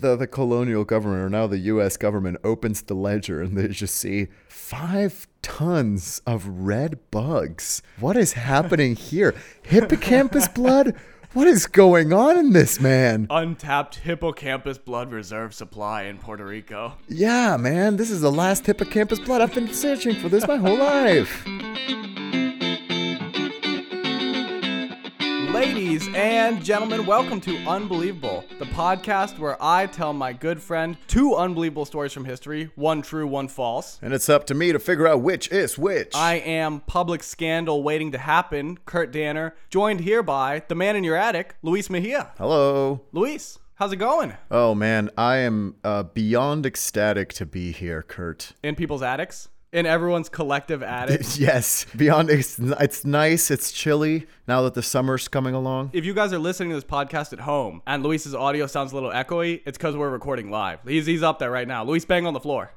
the, the colonial government or now the US government opens the ledger and they just see five tons of red bugs. What is happening here? Hippocampus blood? What is going on in this man? Untapped hippocampus blood reserve supply in Puerto Rico. Yeah, man, this is the last hippocampus blood. I've been searching for this my whole life. Ladies and gentlemen, welcome to Unbelievable, the podcast where I tell my good friend two unbelievable stories from history, one true, one false. And it's up to me to figure out which is which. I am public scandal waiting to happen, Kurt Danner, joined here by the man in your attic, Luis Mejia. Hello. Luis, how's it going? Oh man, I am uh, beyond ecstatic to be here, Kurt. In people's attics? In everyone's collective attic? Yes, beyond it's, it's nice, it's chilly now that the summer's coming along. if you guys are listening to this podcast at home and Luis's audio sounds a little echoey, it's because we're recording live. He's, he's up there right now. Luis, bang on the floor.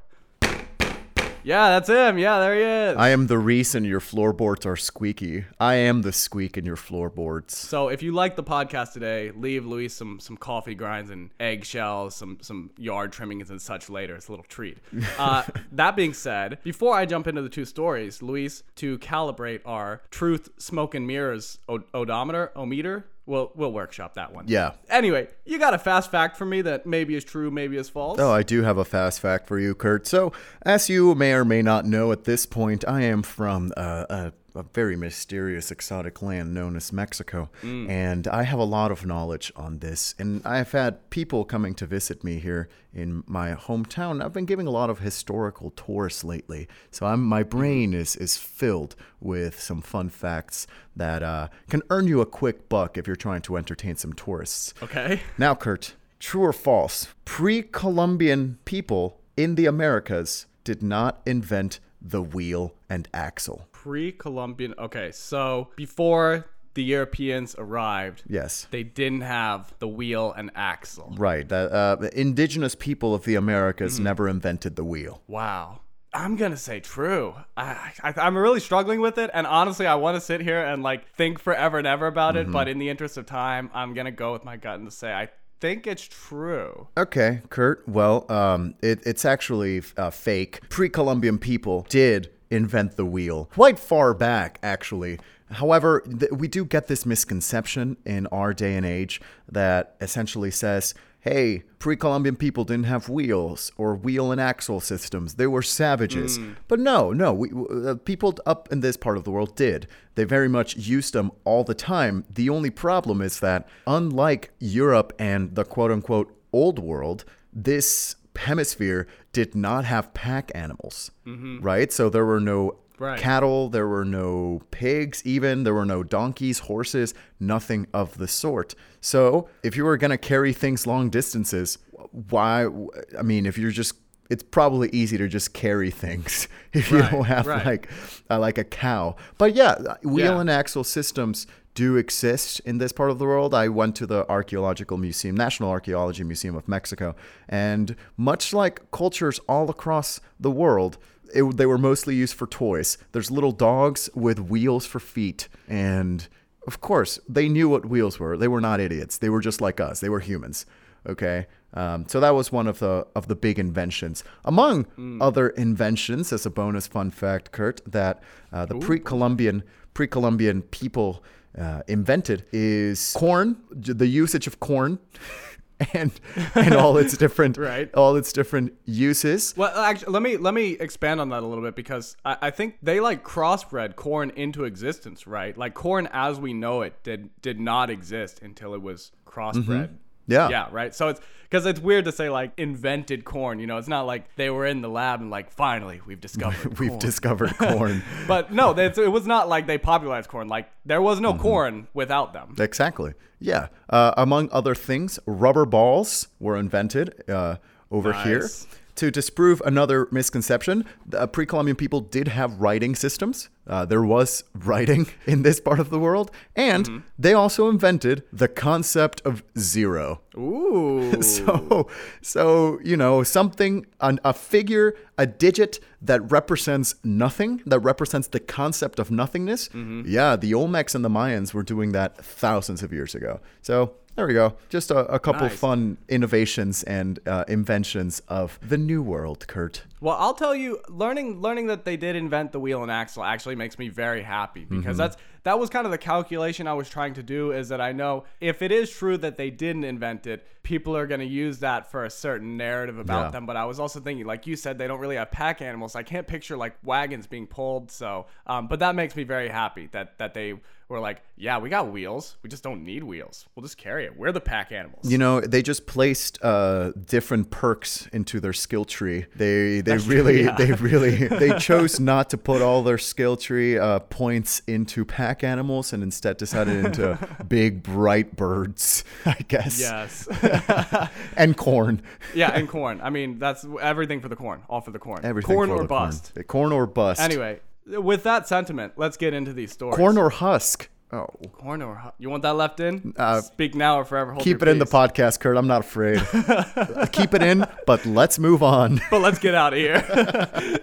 Yeah, that's him. Yeah, there he is. I am the reason your floorboards are squeaky. I am the squeak in your floorboards. So if you like the podcast today, leave Luis some some coffee grinds and eggshells, some some yard trimmings and such later. It's a little treat. Uh, that being said, before I jump into the two stories, Luis, to calibrate our truth smoke and mirrors o- odometer, ometer, we'll we'll workshop that one. Yeah. Anyway, you got a fast fact for me that maybe is true, maybe is false. Oh, I do have a fast fact for you, Kurt. So, as you may or may not know at this point, I am from uh, a, a very mysterious, exotic land known as Mexico. And I have a lot of knowledge on this. And I've had people coming to visit me here in my hometown. I've been giving a lot of historical tours lately. So, I'm, my brain is, is filled with some fun facts that uh, can earn you a quick buck if you're trying to entertain some tourists. Okay. Now, Kurt, true or false? Pre Columbian people in the Americas did not invent the wheel and axle. Pre-Columbian. Okay, so before the Europeans arrived, Yes. they didn't have the wheel and axle. Right. Uh, the indigenous people of the Americas never invented the wheel. Wow. I'm gonna say true. I, I I'm really struggling with it, and honestly, I want to sit here and like think forever and ever about it. But in the interest of time, I'm gonna go with my gut and say I think it's true. Okay, Kurt. Well, um, it, it's actually uh, fake. Pre-Columbian people did invent the wheel quite far back, actually. However, th- we do get this misconception in our day and age that essentially says, "Hey, pre-Columbian people didn't have wheels or wheel and axle systems; they were savages." But no, no, we, uh, people up in this part of the world did. They very much used them all the time. The only problem is that, unlike Europe and the quote-unquote old world, this hemisphere did not have pack animals, right? So there were no Right. cattle, there were no pigs, even there were no donkeys, horses, nothing of the sort. So if you were going to carry things long distances, why? I mean, if you're just it's probably easy to just carry things if you Right, don't have right. like uh, like a cow. But yeah, wheel Yeah. and axle systems do exist in this part of the world. I went to the Archaeological Museum, National Archaeology Museum of Mexico, and much like cultures all across the world, it, they were mostly used for toys. There's little dogs with wheels for feet, and of course, they knew what wheels were. They were not idiots. They were just like us. They were humans. Okay, um, so that was one of the of the big inventions. Among other inventions, as a bonus fun fact, Kurt, that uh, the pre-Columbian pre-Columbian people uh, invented is corn, the usage of corn, and and all its different Right. all its different uses. Well, actually, let me let me expand on that a little bit because I, I think they like crossbred corn into existence, right? Like corn as we know it did did not exist until it was crossbred. Yeah. Yeah, right. So it's because it's weird to say like invented corn. You know, it's not like they were in the lab and like finally we've discovered. We've corn. discovered corn. But no, it was not like they popularized corn. Like there was Mm-hmm. no corn without them. Exactly. Yeah. Uh, among other things, rubber balls were invented uh, over here. To disprove another misconception, the pre Columbian people did have writing systems. Uh, there was writing in this part of the world. And they also invented the concept of zero. Ooh. So, so you know, something, an, a figure, a digit that represents nothing, that represents the concept of nothingness. Yeah, the Olmecs and the Mayans were doing that thousands of years ago. So there we go. Just a, a couple Nice. fun innovations and uh, inventions of the new world, Kurt. Well, I'll tell you, learning learning that they did invent the wheel and axle actually makes me very happy because that's that was kind of the calculation I was trying to do. Is that I know if it is true that they didn't invent it, people are going to use that for a certain narrative about Yeah. them. But I was also thinking, like you said, they don't really have pack animals. I can't picture like wagons being pulled. So, um, but that makes me very happy that that they were like, yeah, we got wheels. We just don't need wheels. We'll just carry it. We're the pack animals. You know, they just placed uh, different perks into their skill tree. They they That's true, really yeah. they really they chose not to put all their skill tree uh, points into pack animals and instead decided into big bright birds, I guess. yes. And corn. yeah, and corn. I mean, that's everything for the corn. All for the corn. Everything corn or bust. Corn. corn or bust. Anyway, with that sentiment, let's get into these stories. corn or husk. Oh. corn or husk? you want that left in? Uh, Speak now or forever hold on. Keep it your in the podcast, Kurt. I'm not afraid. Keep it in, but let's move on. But let's get out of here.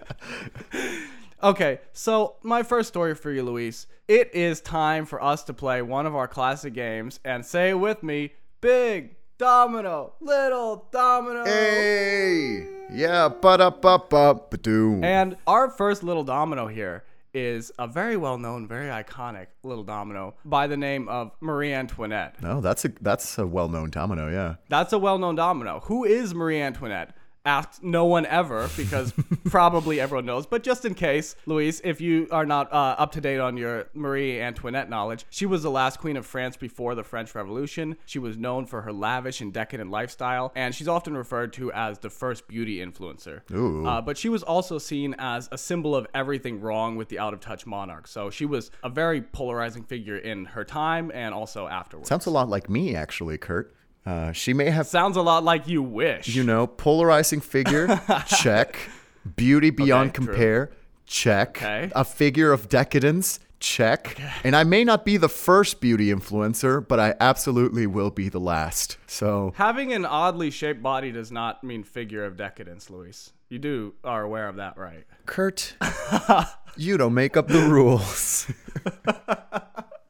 okay, so my first story for you, Luis. It is time for us to play one of our classic games and say with me: big domino, little domino. Hey, yeah, but up, up, up, ba-doom. And our first little domino here is a very well known, very iconic little domino by the name of Marie Antoinette. No, that's a that's a well-known domino. Yeah. That's a well known domino. Who is Marie Antoinette? Asked no one ever because probably everyone knows. But just in case, Luis, if you are not uh, up to date on your Marie Antoinette knowledge, she was the last queen of France before the French Revolution. She was known for her lavish and decadent lifestyle, and she's often referred to as the first beauty influencer. Ooh. Uh, but she was also seen as a symbol of everything wrong with the out of touch monarch. So she was a very polarizing figure in her time and also afterwards. Sounds a lot like me, actually, Kurt. Uh, she may have, Sounds a lot like you wish. you know, polarizing figure, check. Beauty beyond Okay, true. compare, check. Okay. A figure of decadence, check. And I may not be the first beauty influencer, but I absolutely will be the last. So Having an oddly shaped body does not mean figure of decadence, Luis. You do are aware of that, right? Kurt, you don't make up the rules.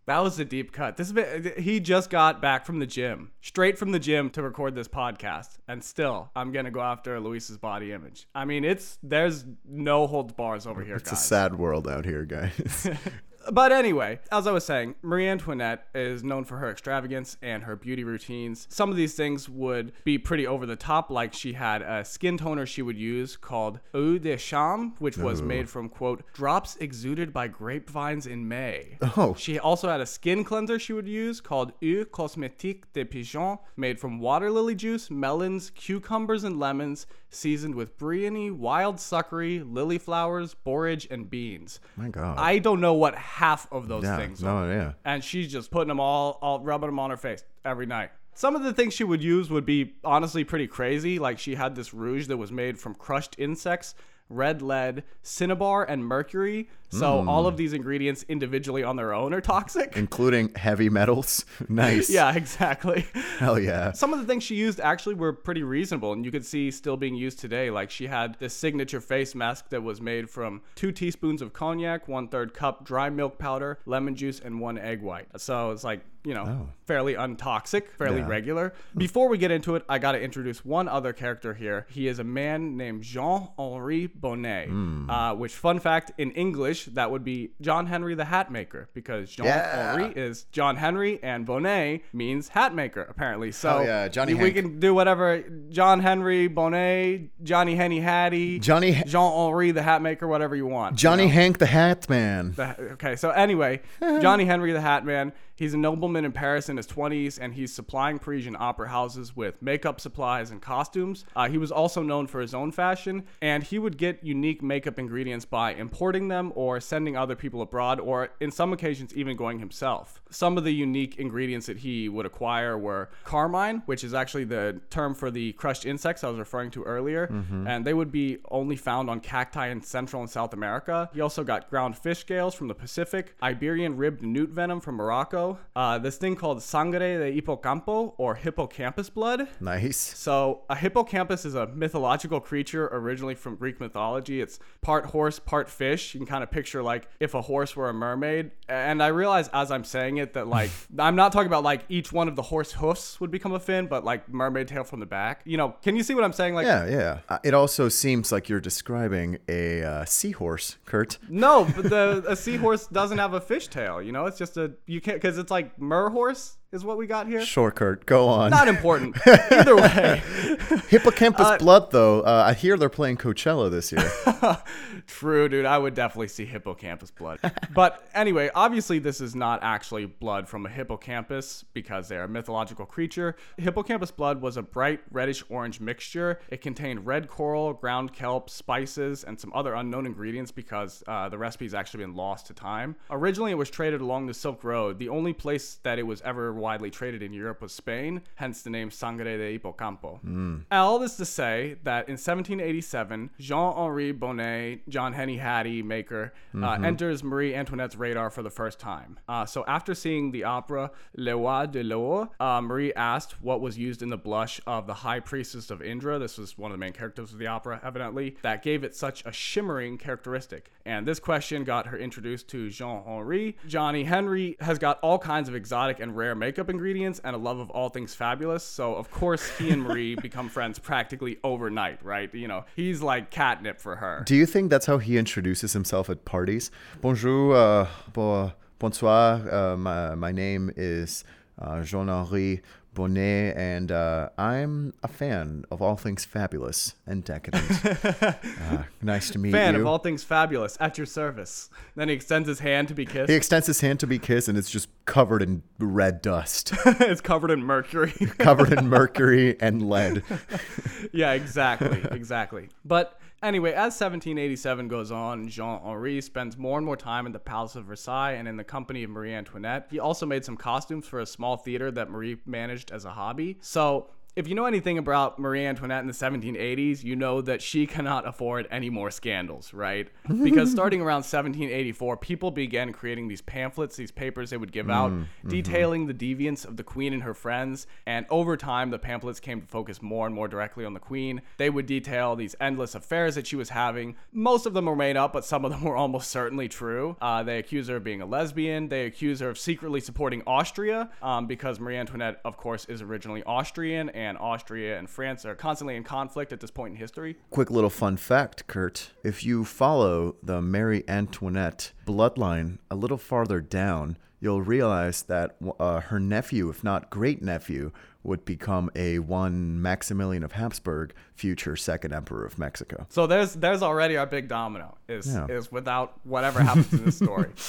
That was a deep cut. This has been, he just got back from the gym, straight from the gym to record this podcast, and still I'm gonna go after Luis's body image. I mean, it's there's no holds bars over here, It's a sad world out here, guys. But anyway, as I was saying, Marie Antoinette is known for her extravagance and her beauty routines. Some of these things would be pretty over the top, like she had a skin toner she would use called Eau de Cham, which was made from, quote, drops exuded by grapevines in May. Oh. She also had a skin cleanser she would use called Eau Cosmétique de Pigeon, made from water lily juice, melons, cucumbers, and lemons, seasoned with bryony, wild succory, lily flowers, borage, and beans. My God. I don't know what half of those yeah, things no, yeah. And she's just putting them all, all rubbing them on her face every night. Some of the things she would use would be honestly pretty crazy. Like she had this rouge that was made from crushed insects, red lead, cinnabar, and mercury. So Hmm. all of these ingredients individually on their own are toxic. Including heavy metals. nice. yeah, exactly. Hell yeah. Some of the things she used actually were pretty reasonable, and you could see still being used today. Like she had this signature face mask that was made from two teaspoons of cognac, one third cup dry milk powder, lemon juice, and one egg white. So it's like, you know, fairly untoxic, fairly Yeah. regular. Before we get into it, I got to introduce one other character here. He is a man named Jean Henri Bonnet, uh, which, fun fact, in English, that would be John Henry the Hat Maker, because Jean Yeah. Henri is John Henry, and Bonnet means hat maker, apparently. So Hell yeah, Johnny we Hank. can do whatever. John Henry Bonnet, Johnny Henny Hattie, Johnny Jean Henri the Hat Maker, whatever you want. Johnny you know? Hank the Hat Man. The- okay, so anyway, Johnny Henry the Hat Man, he's a nobleman in Paris in his 20s, and he's supplying Parisian opera houses with makeup supplies and costumes. Uh, he was also known for his own fashion, and he would get unique makeup ingredients by importing them or sending other people abroad, or in some occasions, even going himself. Some of the unique ingredients that he would acquire were carmine, which is actually the term for the crushed insects I was referring to earlier, and they would be only found on cacti in Central and South America. He also got ground fish scales from the Pacific, Iberian ribbed newt venom from Morocco, Uh, this thing called sangre de hippocampo or hippocampus blood. Nice. So, a hippocampus is a mythological creature originally from Greek mythology. It's part horse, part fish. You can kind of picture like if a horse were a mermaid. And I realize as I'm saying it that like I'm not talking about like each one of the horse hoofs would become a fin, but like mermaid tail from the back. You know, can you see what I'm saying? Like, Yeah, yeah. Uh, It also seems like you're describing a uh, seahorse, Kurt. no, but the a seahorse doesn't have a fish tail. You know, it's just a you can't because it's like mer horse is what we got here. Sure, Kurt. Go on. Not important. Either way. Hippocampus blood, though. Uh, I hear they're playing Coachella this year. True, dude. I would definitely see hippocampus blood. but anyway, obviously, this is not actually blood from a hippocampus because they're a mythological creature. Hippocampus blood was a bright reddish orange mixture. It contained red coral, ground kelp, spices, and some other unknown ingredients because uh, the recipe's actually been lost to time. Originally, it was traded along the Silk Road. The only place that it was ever widely traded in Europe was Spain, hence the name Sangre de Hippocampo. All this to say that in 1787, Jean Henri Bonnet, John Henny Hattie maker, uh, enters Marie Antoinette's radar for the first time. Uh, so after seeing the opera Le Roi de l'Or, uh, Marie asked what was used in the blush of the High Priestess of Indra. This was one of the main characters of the opera, evidently, that gave it such a shimmering characteristic. And this question got her introduced to Jean Henri. Johnny Henry has got all kinds of exotic and rare makeup ingredients and a love of all things fabulous. So, of course, he and Marie become friends practically overnight, right? You know, he's like catnip for her. Do you think that's how he introduces himself at parties? Bonjour, uh, bo- bonsoir. Uh, my, my name is uh, Jean Henri Bonnet, and uh, I'm a fan of all things fabulous and decadent. uh, nice to meet Fan you. Fan of all things fabulous, at your service. Then he extends his hand to be kissed. he extends his hand to be kissed, and it's just covered in red dust, it's covered in mercury. covered in mercury and lead. yeah, exactly, exactly. But anyway, as 1787 goes on, Jean Henri spends more and more time in the Palace of Versailles and in the company of Marie Antoinette. He also made some costumes for a small theater that Marie managed as a hobby. So. If you know anything about Marie Antoinette in the 1780s, you know that she cannot afford any more scandals, right? Because starting around 1784, people began creating these pamphlets, these papers they would give out, detailing the deviance of the queen and her friends. And over time, the pamphlets came to focus more and more directly on the queen. They would detail these endless affairs that she was having. Most of them were made up, but some of them were almost certainly true. Uh, they accuse her of being a lesbian. They accuse her of secretly supporting Austria um, because Marie Antoinette, of course, is originally Austrian, and Austria and France are constantly in conflict at this point in history. Quick little fun fact, Kurt. If you follow the Mary Antoinette bloodline a little farther down, you'll realize that uh, her nephew, if not great nephew, would become a one Maximilian of Habsburg, future second emperor of Mexico. So there's there's already our big domino is Yeah. is without whatever happens in this story.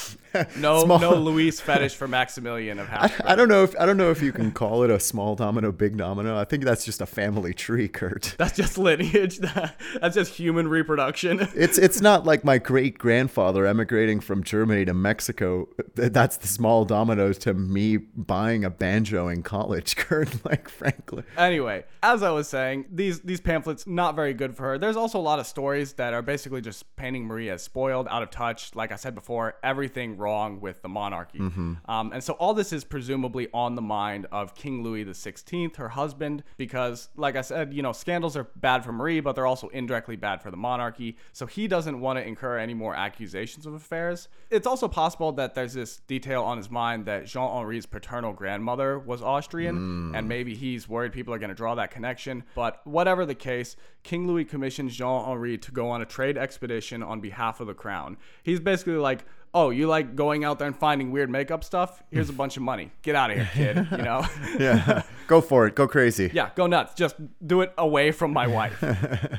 No Small- no Luis fetish for Maximilian of Habsburg. I don't know if I don't know if you can call it a small domino, big domino. I think that's just a family tree, Kurt. That's just lineage. That's just human reproduction. It's it's not like my great grandfather emigrating from Germany to Mexico. That's the small dominoes to me buying a banjo in college, Kurt. Like frankly, Anyway, as I was saying, these these pamphlets not very good for her. There's also a lot of stories that are basically just painting Marie as spoiled, out of touch. Like I said before, everything wrong with the monarchy. Um, and so all this is presumably on the mind of King Louis XVI, her husband, because like I said, you know, scandals are bad for Marie, but they're also indirectly bad for the monarchy. So he doesn't want to incur any more accusations of affairs. It's also possible that there's this detail on his mind that Jean Henri's paternal grandmother was Austrian, and maybe he's worried people are going to draw that connection. But whatever the case, King Louis commissions Jean Henri to go on a trade expedition on behalf of the crown. He's basically like, oh, you like going out there and finding weird makeup stuff? Here's a bunch of money. Get out of here, kid. You know? yeah, go for it, go crazy. yeah, go nuts. Just do it away from my wife.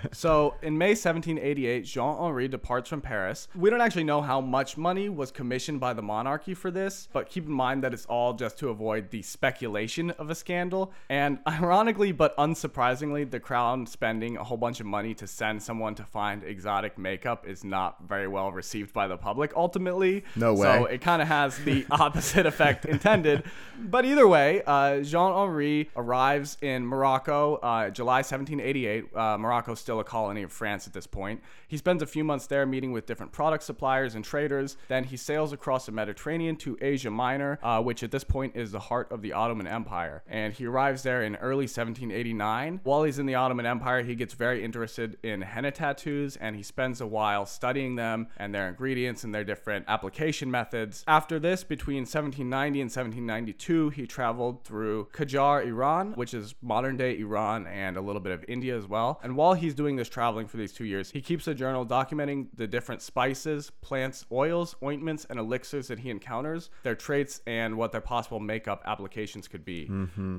so in May 1788, Jean Henri departs from Paris. We don't actually know how much money was commissioned by the monarchy for this, but keep in mind that it's all just to avoid the speculation of a scandal. And ironically, but unsurprisingly, the crown spending a whole bunch of money to send someone to find exotic makeup is not very well received by the public ultimately. Unfortunately. No way. So it kind of has the opposite effect intended. But either way, uh, Jean Henri arrives in Morocco uh, July 1788. Uh, Morocco is still a colony of France at this point. He spends a few months there meeting with different product suppliers and traders. Then he sails across the Mediterranean to Asia Minor, uh, which at this point is the heart of the Ottoman Empire. And he arrives there in early 1789. While he's in the Ottoman Empire, he gets very interested in henna tattoos and he spends a while studying them and their ingredients and their different application methods. After this, between 1790 and 1792, he traveled through Qajar, Iran, which is modern day Iran and a little bit of India as well. And while he's doing this traveling for these two years, he keeps a journal documenting the different spices, plants, oils, ointments, and elixirs that he encounters, their traits, and what their possible makeup applications could be.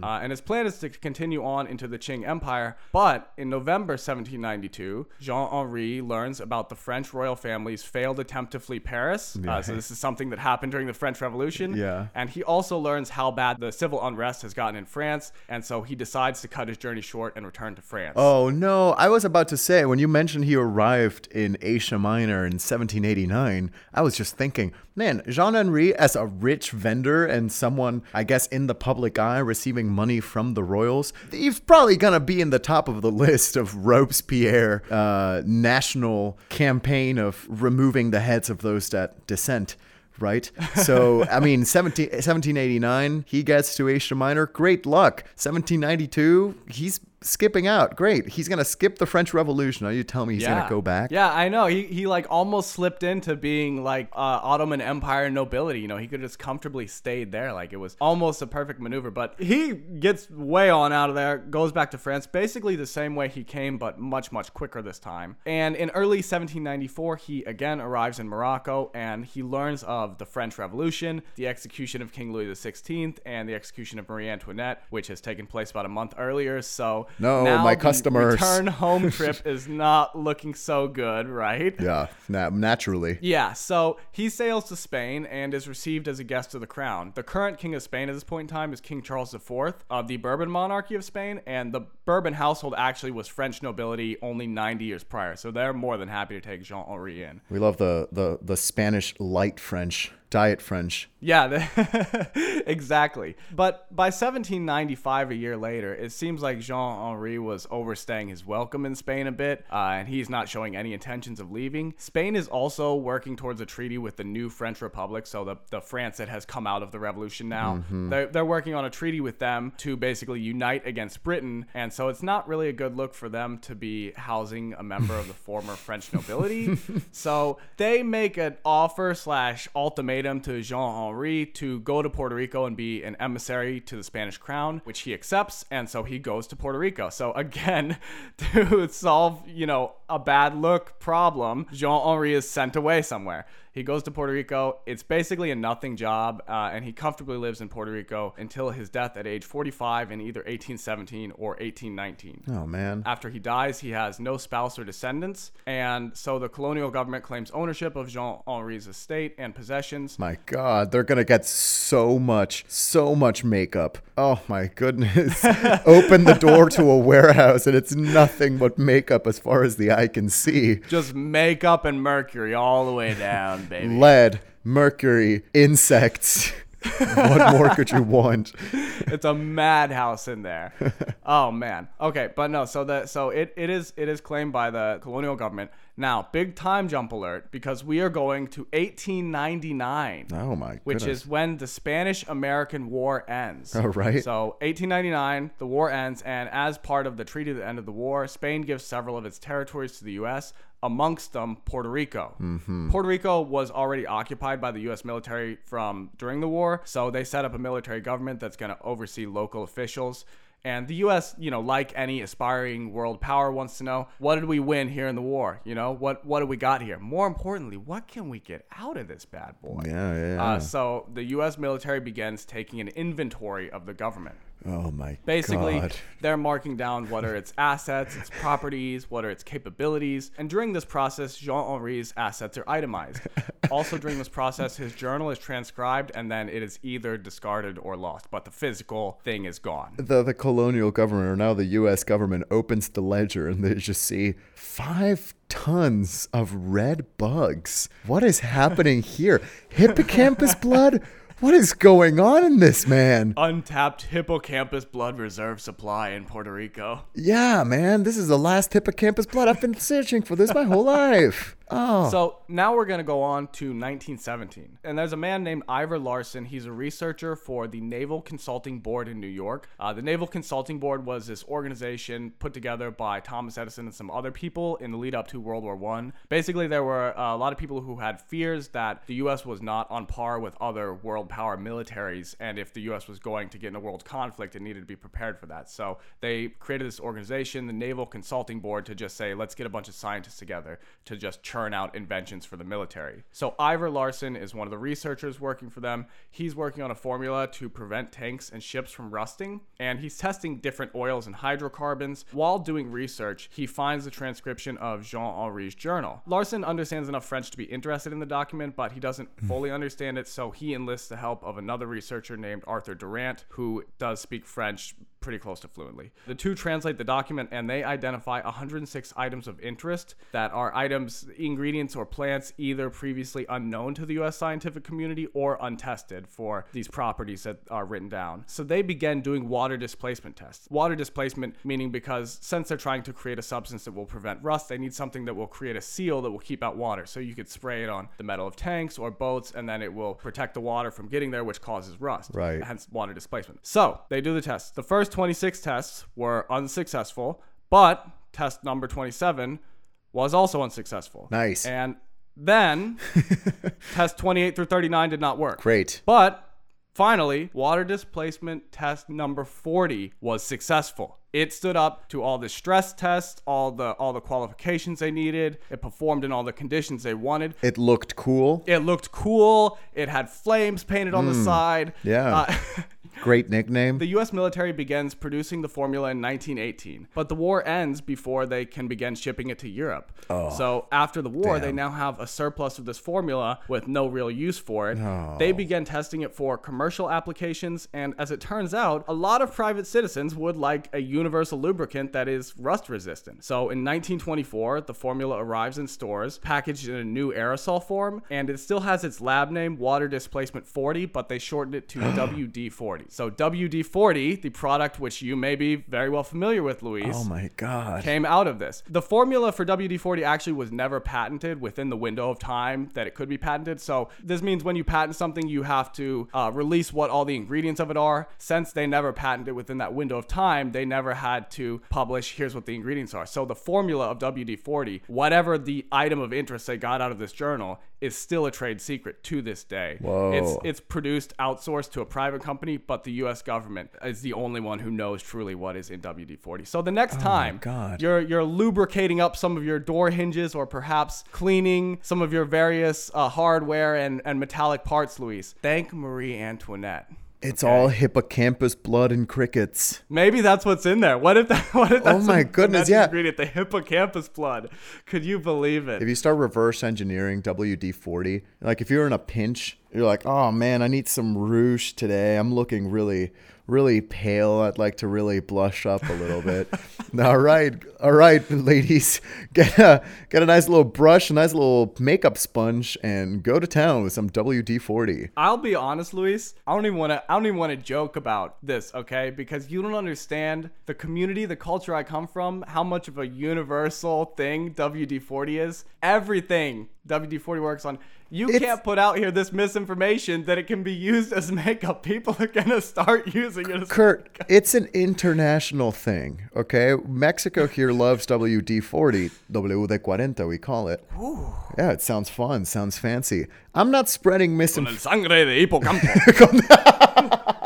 Uh, and his plan is to continue on into the Qing Empire. But in November 1792, Jean Henri learns about the French royal family's failed attempt to flee Paris. Uh, so this is something that happened during the French Revolution. Yeah. And he also learns how bad the civil unrest has gotten in France. And so he decides to cut his journey short and return to France. Oh no, I was about to say when you mentioned he arrived in Asia Minor in 1789, I was just thinking, man, Jean Henri as a rich vendor and someone I guess in the public eye receiving money from the royals, he's probably gonna be in the top of the list of Robespierre uh, national campaign of removing the heads of those that dissent right? So, I mean, 17, 1789, he gets to Asia Minor. Great luck. 1792, he's skipping out. Great. He's going to skip the French Revolution. Are you telling me he's going to go back? Yeah, I know. He, he like almost slipped into being like uh, Ottoman Empire nobility. You know, he could just comfortably stayed there. Like it was almost a perfect maneuver. But he gets way on out of there, goes back to France, basically the same way he came, but much, much quicker this time. And in early 1794, he again arrives in Morocco and he learns of the French Revolution, the execution of King Louis XVI, and the execution of Marie Antoinette, which has taken place about a month earlier. So No, now my customers. return home trip is not looking so good, right? Yeah, na- naturally. Yeah, so he sails to Spain and is received as a guest of the crown. The current king of Spain at this point in time is King Charles IV of the Bourbon monarchy of Spain, and the Bourbon household actually was French nobility only 90 years prior, so they're more than happy to take Jean Henri in. We love the, the, the Spanish light French, diet French. Yeah, the- exactly. But by 1795, a year later, it seems like Jean Henri was overstaying his welcome in Spain a bit, uh, and he's not showing any intentions of leaving. Spain is also working towards a treaty with the new French Republic, so the, the France that has come out of the revolution now. They're, they're working on a treaty with them to basically unite against Britain, and so it's not really a good look for them to be housing a member of the former French nobility. so they make an offer slash ultimatum to Jean Henri to go to Puerto Rico and be an emissary to the Spanish crown, which he accepts, and so he goes to Puerto Rico. So again, to solve, you know, a bad look problem, Jean Henri is sent away somewhere. He goes to Puerto Rico. It's basically a nothing job, uh, and he comfortably lives in Puerto Rico until his death at age 45 in either 1817 or 1819. Oh, man. After he dies, he has no spouse or descendants, and so the colonial government claims ownership of Jean Henri's estate and possessions. My God, they're gonna get so much, so much makeup. Oh my goodness! Open the door to a warehouse, and it's nothing but makeup as far as the eye can see. Just makeup and mercury all the way down, baby. Lead, mercury, insects. what more could you want? it's a madhouse in there. Oh man. Okay, but no. So that so it, it is it is claimed by the colonial government. Now, big time jump alert because we are going to 1899. Oh my Which is when the Spanish American War ends. Oh, right. So, 1899, the war ends, and as part of the treaty at the end of the war, Spain gives several of its territories to the U.S., amongst them Puerto Rico. Mm-hmm. Puerto Rico was already occupied by the U.S. military from during the war, so they set up a military government that's going to oversee local officials. And the U.S., you know, like any aspiring world power, wants to know what did we win here in the war? You know, what what do we got here? More importantly, what can we get out of this bad boy? Yeah, yeah, yeah. Uh, so the U.S. military begins taking an inventory of the government. Oh my Basically, god. they're marking down what are its assets, its properties, what are its capabilities. And during this process, Jean Henri's assets are itemized. also, during this process, his journal is transcribed and then it is either discarded or lost, but the physical thing is gone. The the colonial government or now the US government opens the ledger and they just see five tons of red bugs. What is happening here? Hippocampus blood? What is going on in this man? Untapped hippocampus blood reserve supply in Puerto Rico. Yeah, man, this is the last hippocampus blood. I've been searching for this my whole life. Oh. So now we're going to go on to 1917. And there's a man named Ivor Larson. He's a researcher for the Naval Consulting Board in New York. Uh, the Naval Consulting Board was this organization put together by Thomas Edison and some other people in the lead up to World War One. Basically, there were uh, a lot of people who had fears that the U.S. was not on par with other world power militaries, and if the U.S. was going to get in a world conflict, it needed to be prepared for that. So they created this organization, the Naval Consulting Board, to just say, let's get a bunch of scientists together to just churn out inventions for the military. So Ivor Larson is one of the researchers working for them. He's working on a formula to prevent tanks and ships from rusting, and he's testing different oils and hydrocarbons. While doing research, he finds the transcription of Jean Henri's journal. Larson understands enough French to be interested in the document, but he doesn't hmm. fully understand it, so he enlists the help of another researcher named Arthur Durant, who does speak French pretty close to fluently. The two translate the document and they identify 106 items of interest that are items, ingredients, or plants either previously unknown to the US scientific community or untested for these properties that are written down. So they began doing water displacement tests. Water displacement meaning because since they're trying to create a substance that will prevent rust, they need something that will create a seal that will keep out water. So you could spray it on the metal of tanks or boats and then it will protect the water from getting there, which causes rust. Right. Hence water displacement. So they do the tests. The first 26 tests were unsuccessful, but test number 27 was also unsuccessful. Nice. And then test 28 through 39 did not work. Great. But finally, water displacement test number 40 was successful. It stood up to all the stress tests, all the all the qualifications they needed. It performed in all the conditions they wanted. It looked cool. It looked cool. It had flames painted on the side. Yeah. Uh, Great nickname. The US military begins producing the formula in 1918, but the war ends before they can begin shipping it to Europe. Oh, so after the war, they now have a surplus of this formula with no real use for it. They began testing it for commercial applications, and as it turns out, a lot of private citizens would like a universal lubricant that is rust resistant. So in 1924, the formula arrives in stores, packaged in a new aerosol form, and it still has its lab name, Water Displacement 40, but they shortened it to WD 40. So WD 40, the product which you may be very well familiar with, Luis. oh my god. Came out of this. The formula for WD 40 actually was never patented within the window of time that it could be patented. So, this means when you patent something, you have to uh, release what all the ingredients of it are. Since they never patented within that window of time, they never had to publish here's what the ingredients are. So, the formula of WD 40, whatever the item of interest they got out of this journal, is still a trade secret to this day. Whoa. It's it's produced outsourced to a private company, but the U.S. government is the only one who knows truly what is in WD-40. So the next time Oh God. you're you're lubricating up some of your door hinges, or perhaps cleaning some of your various uh, hardware and and metallic parts, Luis, thank Marie Antoinette. It's all hippocampus blood and crickets. Maybe that's what's in there. What if that? What if that's Oh my the goodness, yeah. Ingredient, the hippocampus blood. Could you believe it? If you start reverse engineering WD 40, like if you're in a pinch, you're like, oh man, I need some rouge today. I'm looking really, really pale. I'd like to really blush up a little bit. all right, all right, ladies, get a get a nice little brush, a nice little makeup sponge, and go to town with some WD 40. I'll be honest, Luis. I don't even want to. I don't even want to joke about this, okay? Because you don't understand the community, the culture I come from, how much of a universal thing WD-40 is. Everything WD-40 works on. You It's- can't put out here this misinformation that it can be used as makeup. People are gonna start using it. As Kurt, it's an international thing, okay? Mexico here loves WD 40, WD 40, we call it. Yeah, it sounds fun, sounds fancy. I'm not spreading El misinformation.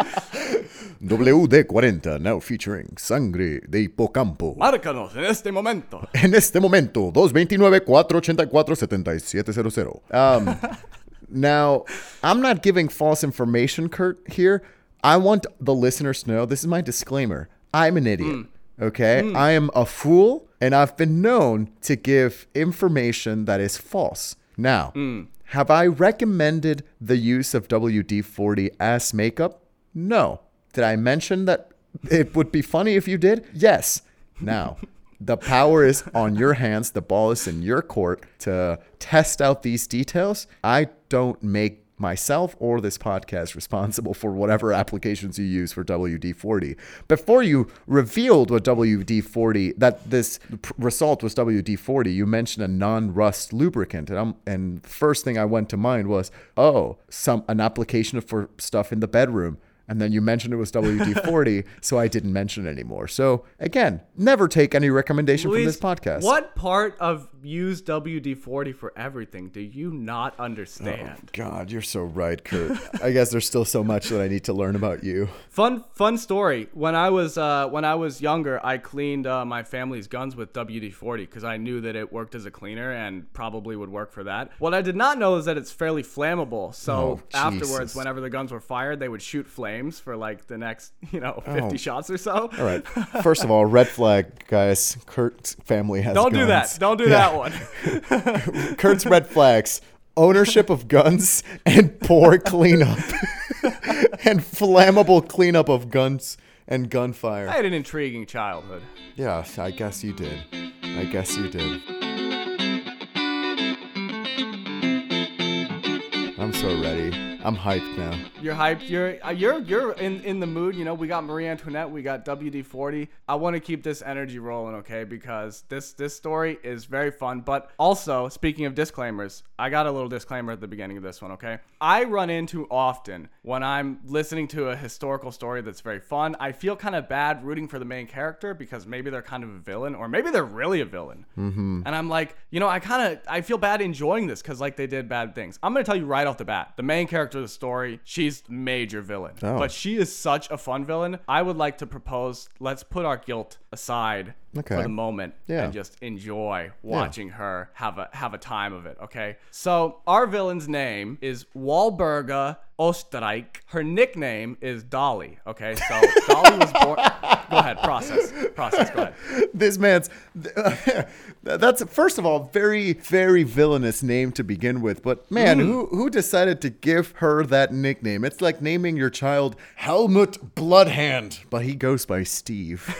sangre de hipocampo. WD 40, now featuring Sangre de Hipocampo. Márcanos en este momento. En este momento, 229-484-7700. Um, now, I'm not giving false information, Kurt, here. I want the listeners to know this is my disclaimer. I'm an idiot. Mm. Okay. Mm. I am a fool and I've been known to give information that is false. Now, mm. have I recommended the use of WD 40 as makeup? No. Did I mention that it would be funny if you did? Yes. Now, the power is on your hands. The ball is in your court to test out these details. I don't make myself or this podcast responsible for whatever applications you use for WD-40. Before you revealed what WD-40 that this result was WD-40, you mentioned a non-rust lubricant, and I'm, and first thing I went to mind was oh some an application for stuff in the bedroom. And then you mentioned it was WD 40, so I didn't mention it anymore. So, again, never take any recommendation from this podcast. What part of use WD 40 for everything do you not understand? God, you're so right, Kurt. I guess there's still so much that I need to learn about you. Fun fun story. When I was uh, when I was younger, I cleaned uh, my family's guns with WD forty because I knew that it worked as a cleaner and probably would work for that. What I did not know is that it's fairly flammable. So Oh, afterwards, whenever the guns were fired, they would shoot flames for like the next you know oh. fifty Oh. shots or so. All right. First of all, red flag, guys. Kurt's family has Don't do that. Don't do Yeah. that one. Kurt's red flags. Ownership of guns and poor cleanup. and flammable cleanup of guns and gunfire. I had an intriguing childhood. Yeah, I guess you did. I guess you did. I'm so ready. I'm hyped now. You're hyped. You're uh, you're you're in in the mood. You know, we got Marie Antoinette. We got WD forty. I want to keep this energy rolling, okay? Because this this story is very fun. But also, speaking of disclaimers, I got a little disclaimer at the beginning of this one, okay? I run into often when I'm listening to a historical story that's very fun. I feel kind of bad rooting for the main character because maybe they're kind of a villain, or maybe they're really a villain. Mm-hmm. And I'm like, you know, I kind of I feel bad enjoying this because like they did bad things. I'm gonna tell you right off the bat, the main character of the story, she's major villain, Oh. but she is such a fun villain. I would like to propose, let's put our guilt aside Okay. for the moment Yeah. and just enjoy watching her have a have a time of it. Okay, so our villain's name is Walburga Ostreich. Her nickname is Dolly. Okay, so Dolly was born. Go ahead, process, process. Go ahead. This man's that's first of all very very villainous name to begin with. But man, mm. who who decided to give her that nickname? It's like naming your child Helmut Bloodhand, but he goes by Steve.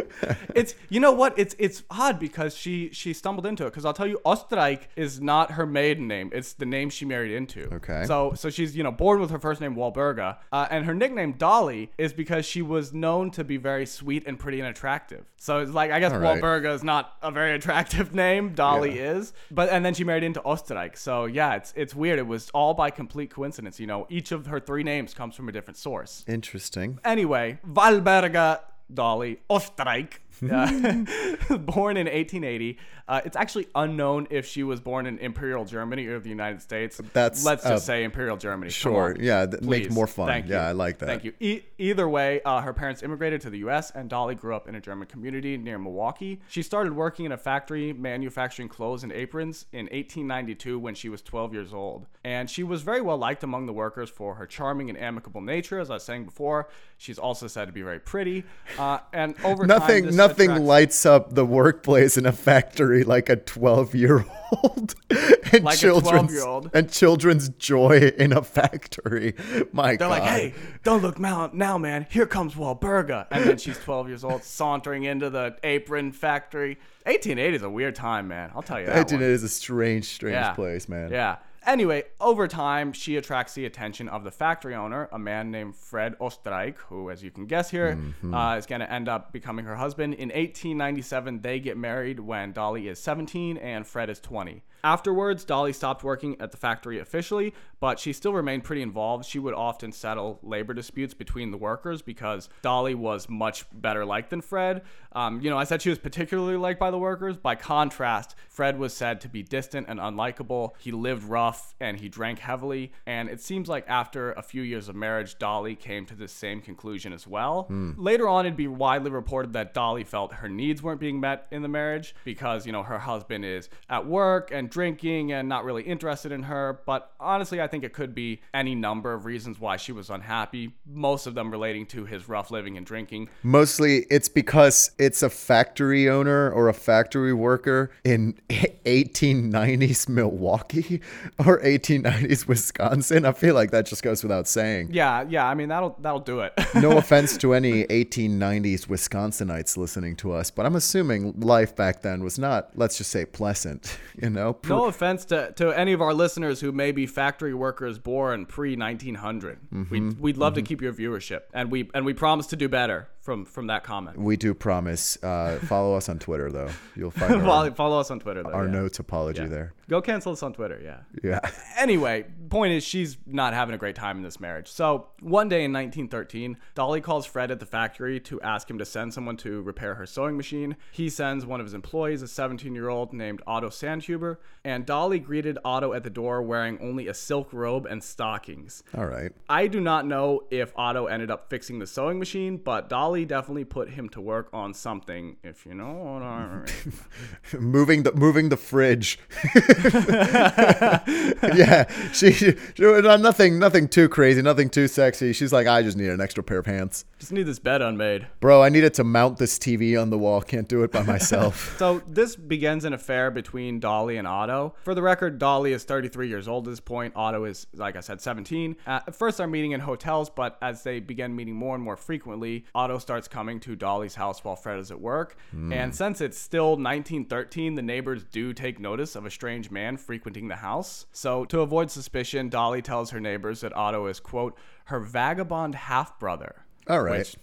it's you know what? It's it's odd because she she stumbled into it because I'll tell you Ostreich is not her maiden name. It's the name she married into. Okay. so so she's you know born with her first name Walburga uh, and her nickname Dolly is because she was known to be very sweet and pretty and attractive. So it's like I guess All right. Walburga is not a very attractive name. Dolly is. But and then she married into Ostreich so yeah it's it's weird. It was all by complete coincidence you know. Each of her three names comes from a different source. Interesting. Anyway, Valberga Dolly Ostreich, uh, born in 1880. Uh, it's actually unknown if she was born in Imperial Germany or the United States. That's, let's just uh, say Imperial Germany. Sure. on, Yeah, that makes more fun. Thank you. Yeah, I like that. Thank you. E- either way, uh, her parents immigrated to the U.S. and Dolly grew up in a German community near Milwaukee. She started working in a factory manufacturing clothes and aprons in 1892 when she was 12 years old. And she was very well liked among the workers for her charming and amicable nature, as I was saying before. She's also said to be very pretty. Uh, and over time, Nothing this nothing attracts- lights up the workplace in a factory like a 12-year-old and Like children's 12-year-old. and children's joy in a factory. My They're god. like, hey, don't look now, now, man. Here comes Walburga. And then she's 12 years old, sauntering into the apron factory. 1880 is a weird time, man. I'll tell you that. Imagine one. it is a strange, strange Yeah. place, man. Yeah. Anyway, over time, she attracts the attention of the factory owner, a man named Fred Ostreich, who, as you can guess here, Mm-hmm. uh, is going to end up becoming her husband. In 1897, they get married when Dolly is 17 and Fred is 20. Afterwards, Dolly stopped working at the factory officially, but she still remained pretty involved. She would often settle labor disputes between the workers because Dolly was much better liked than Fred. Um, you know, I said she was particularly liked by the workers. By contrast, Fred was said to be distant and unlikable. He lived rough. rough and he drank heavily. And it seems like after a few years of marriage, Dolly came to the same conclusion as well. Later on, it'd be widely reported that Dolly felt her needs weren't being met in the marriage because, you know, her husband is at work and drinking and not really interested in her. But honestly, I think it could be any number of reasons why she was unhappy, most of them relating to his rough living and drinking. Mostly it's because it's a factory owner or a factory worker in 1890s Milwaukee or 1890s Wisconsin. I feel like that just goes without saying. Yeah, yeah, I mean that'll that'll do it. No offense to any 1890s Wisconsinites listening to us, but I'm assuming life back then was not, let's just say, pleasant. You know, No offense to, to any of our listeners who may be factory workers born pre 1900. We'd, we'd love to keep your viewership, and we and we promise to do better from from that comment. we do promise. Uh, follow us on Twitter, though. You'll find our, follow, us on Twitter. Though, our yeah. apology topology there. Go cancel us on Twitter. Yeah. Yeah. Anyway, point is she's not having a great time in this marriage. So one day in 1913, Dolly calls Fred at the factory to ask him to send someone to repair her sewing machine. He sends one of his employees, a 17-year-old named Otto Sanhuber, and Dolly greeted Otto at the door wearing only a silk robe and stockings. All right. I do not know if Otto ended up fixing the sewing machine, but Dolly definitely put him to work on something, if you know what I mean. moving the moving the fridge. yeah, she, she nothing nothing too crazy, nothing too sexy. She's like, I just need an extra pair of pants, Just need this bed unmade. bro. I needed to mount this TV on the wall. Can't do it by myself. So this begins an affair between Dolly and Otto. For the record, Dolly is 33 years old at this point. Otto is, like I said, 17. Uh, at first, they're meeting in hotels, but as they begin meeting more and more frequently, Otto starts coming to Dolly's house while Fred is at work. And since it's still 1913, the neighbors do take notice of a strange man frequenting the house. So to avoid suspicion, Dolly tells her neighbors that Otto is quote her vagabond half brother. All right. Which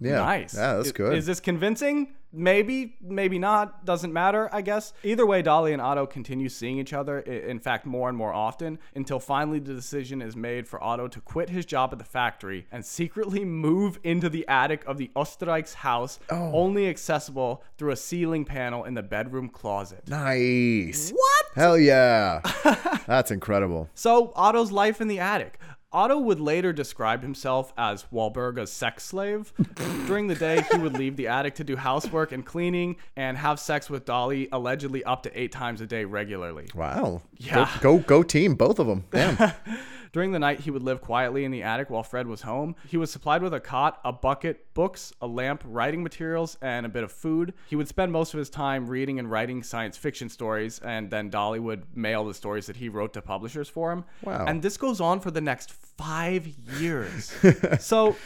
yeah. Nice. Yeah, that's good. Is this convincing? Maybe, maybe not. Doesn't matter, I guess. Either way, Dolly and Otto continue seeing each other, in fact, more and more often, until finally the decision is made for Otto to quit his job at the factory and secretly move into the attic of the Osterreich's house, Oh. only accessible through a ceiling panel in the bedroom closet. nice. What? Hell yeah. That's incredible. So, Otto's life in the attic. Otto would later describe himself as Walburga's sex slave. During the day, he would leave the attic to do housework and cleaning and have sex with Dolly allegedly up to eight times a day regularly. Wow. Yeah. Go go, go team, both of them. Damn. During the night, he would live quietly in the attic while Fred was home. He was supplied with a cot, a bucket, books, a lamp, writing materials, and a bit of food. He would spend most of his time reading and writing science fiction stories, and then Dolly would mail the stories that he wrote to publishers for him. Wow. And this goes on for the next five years. so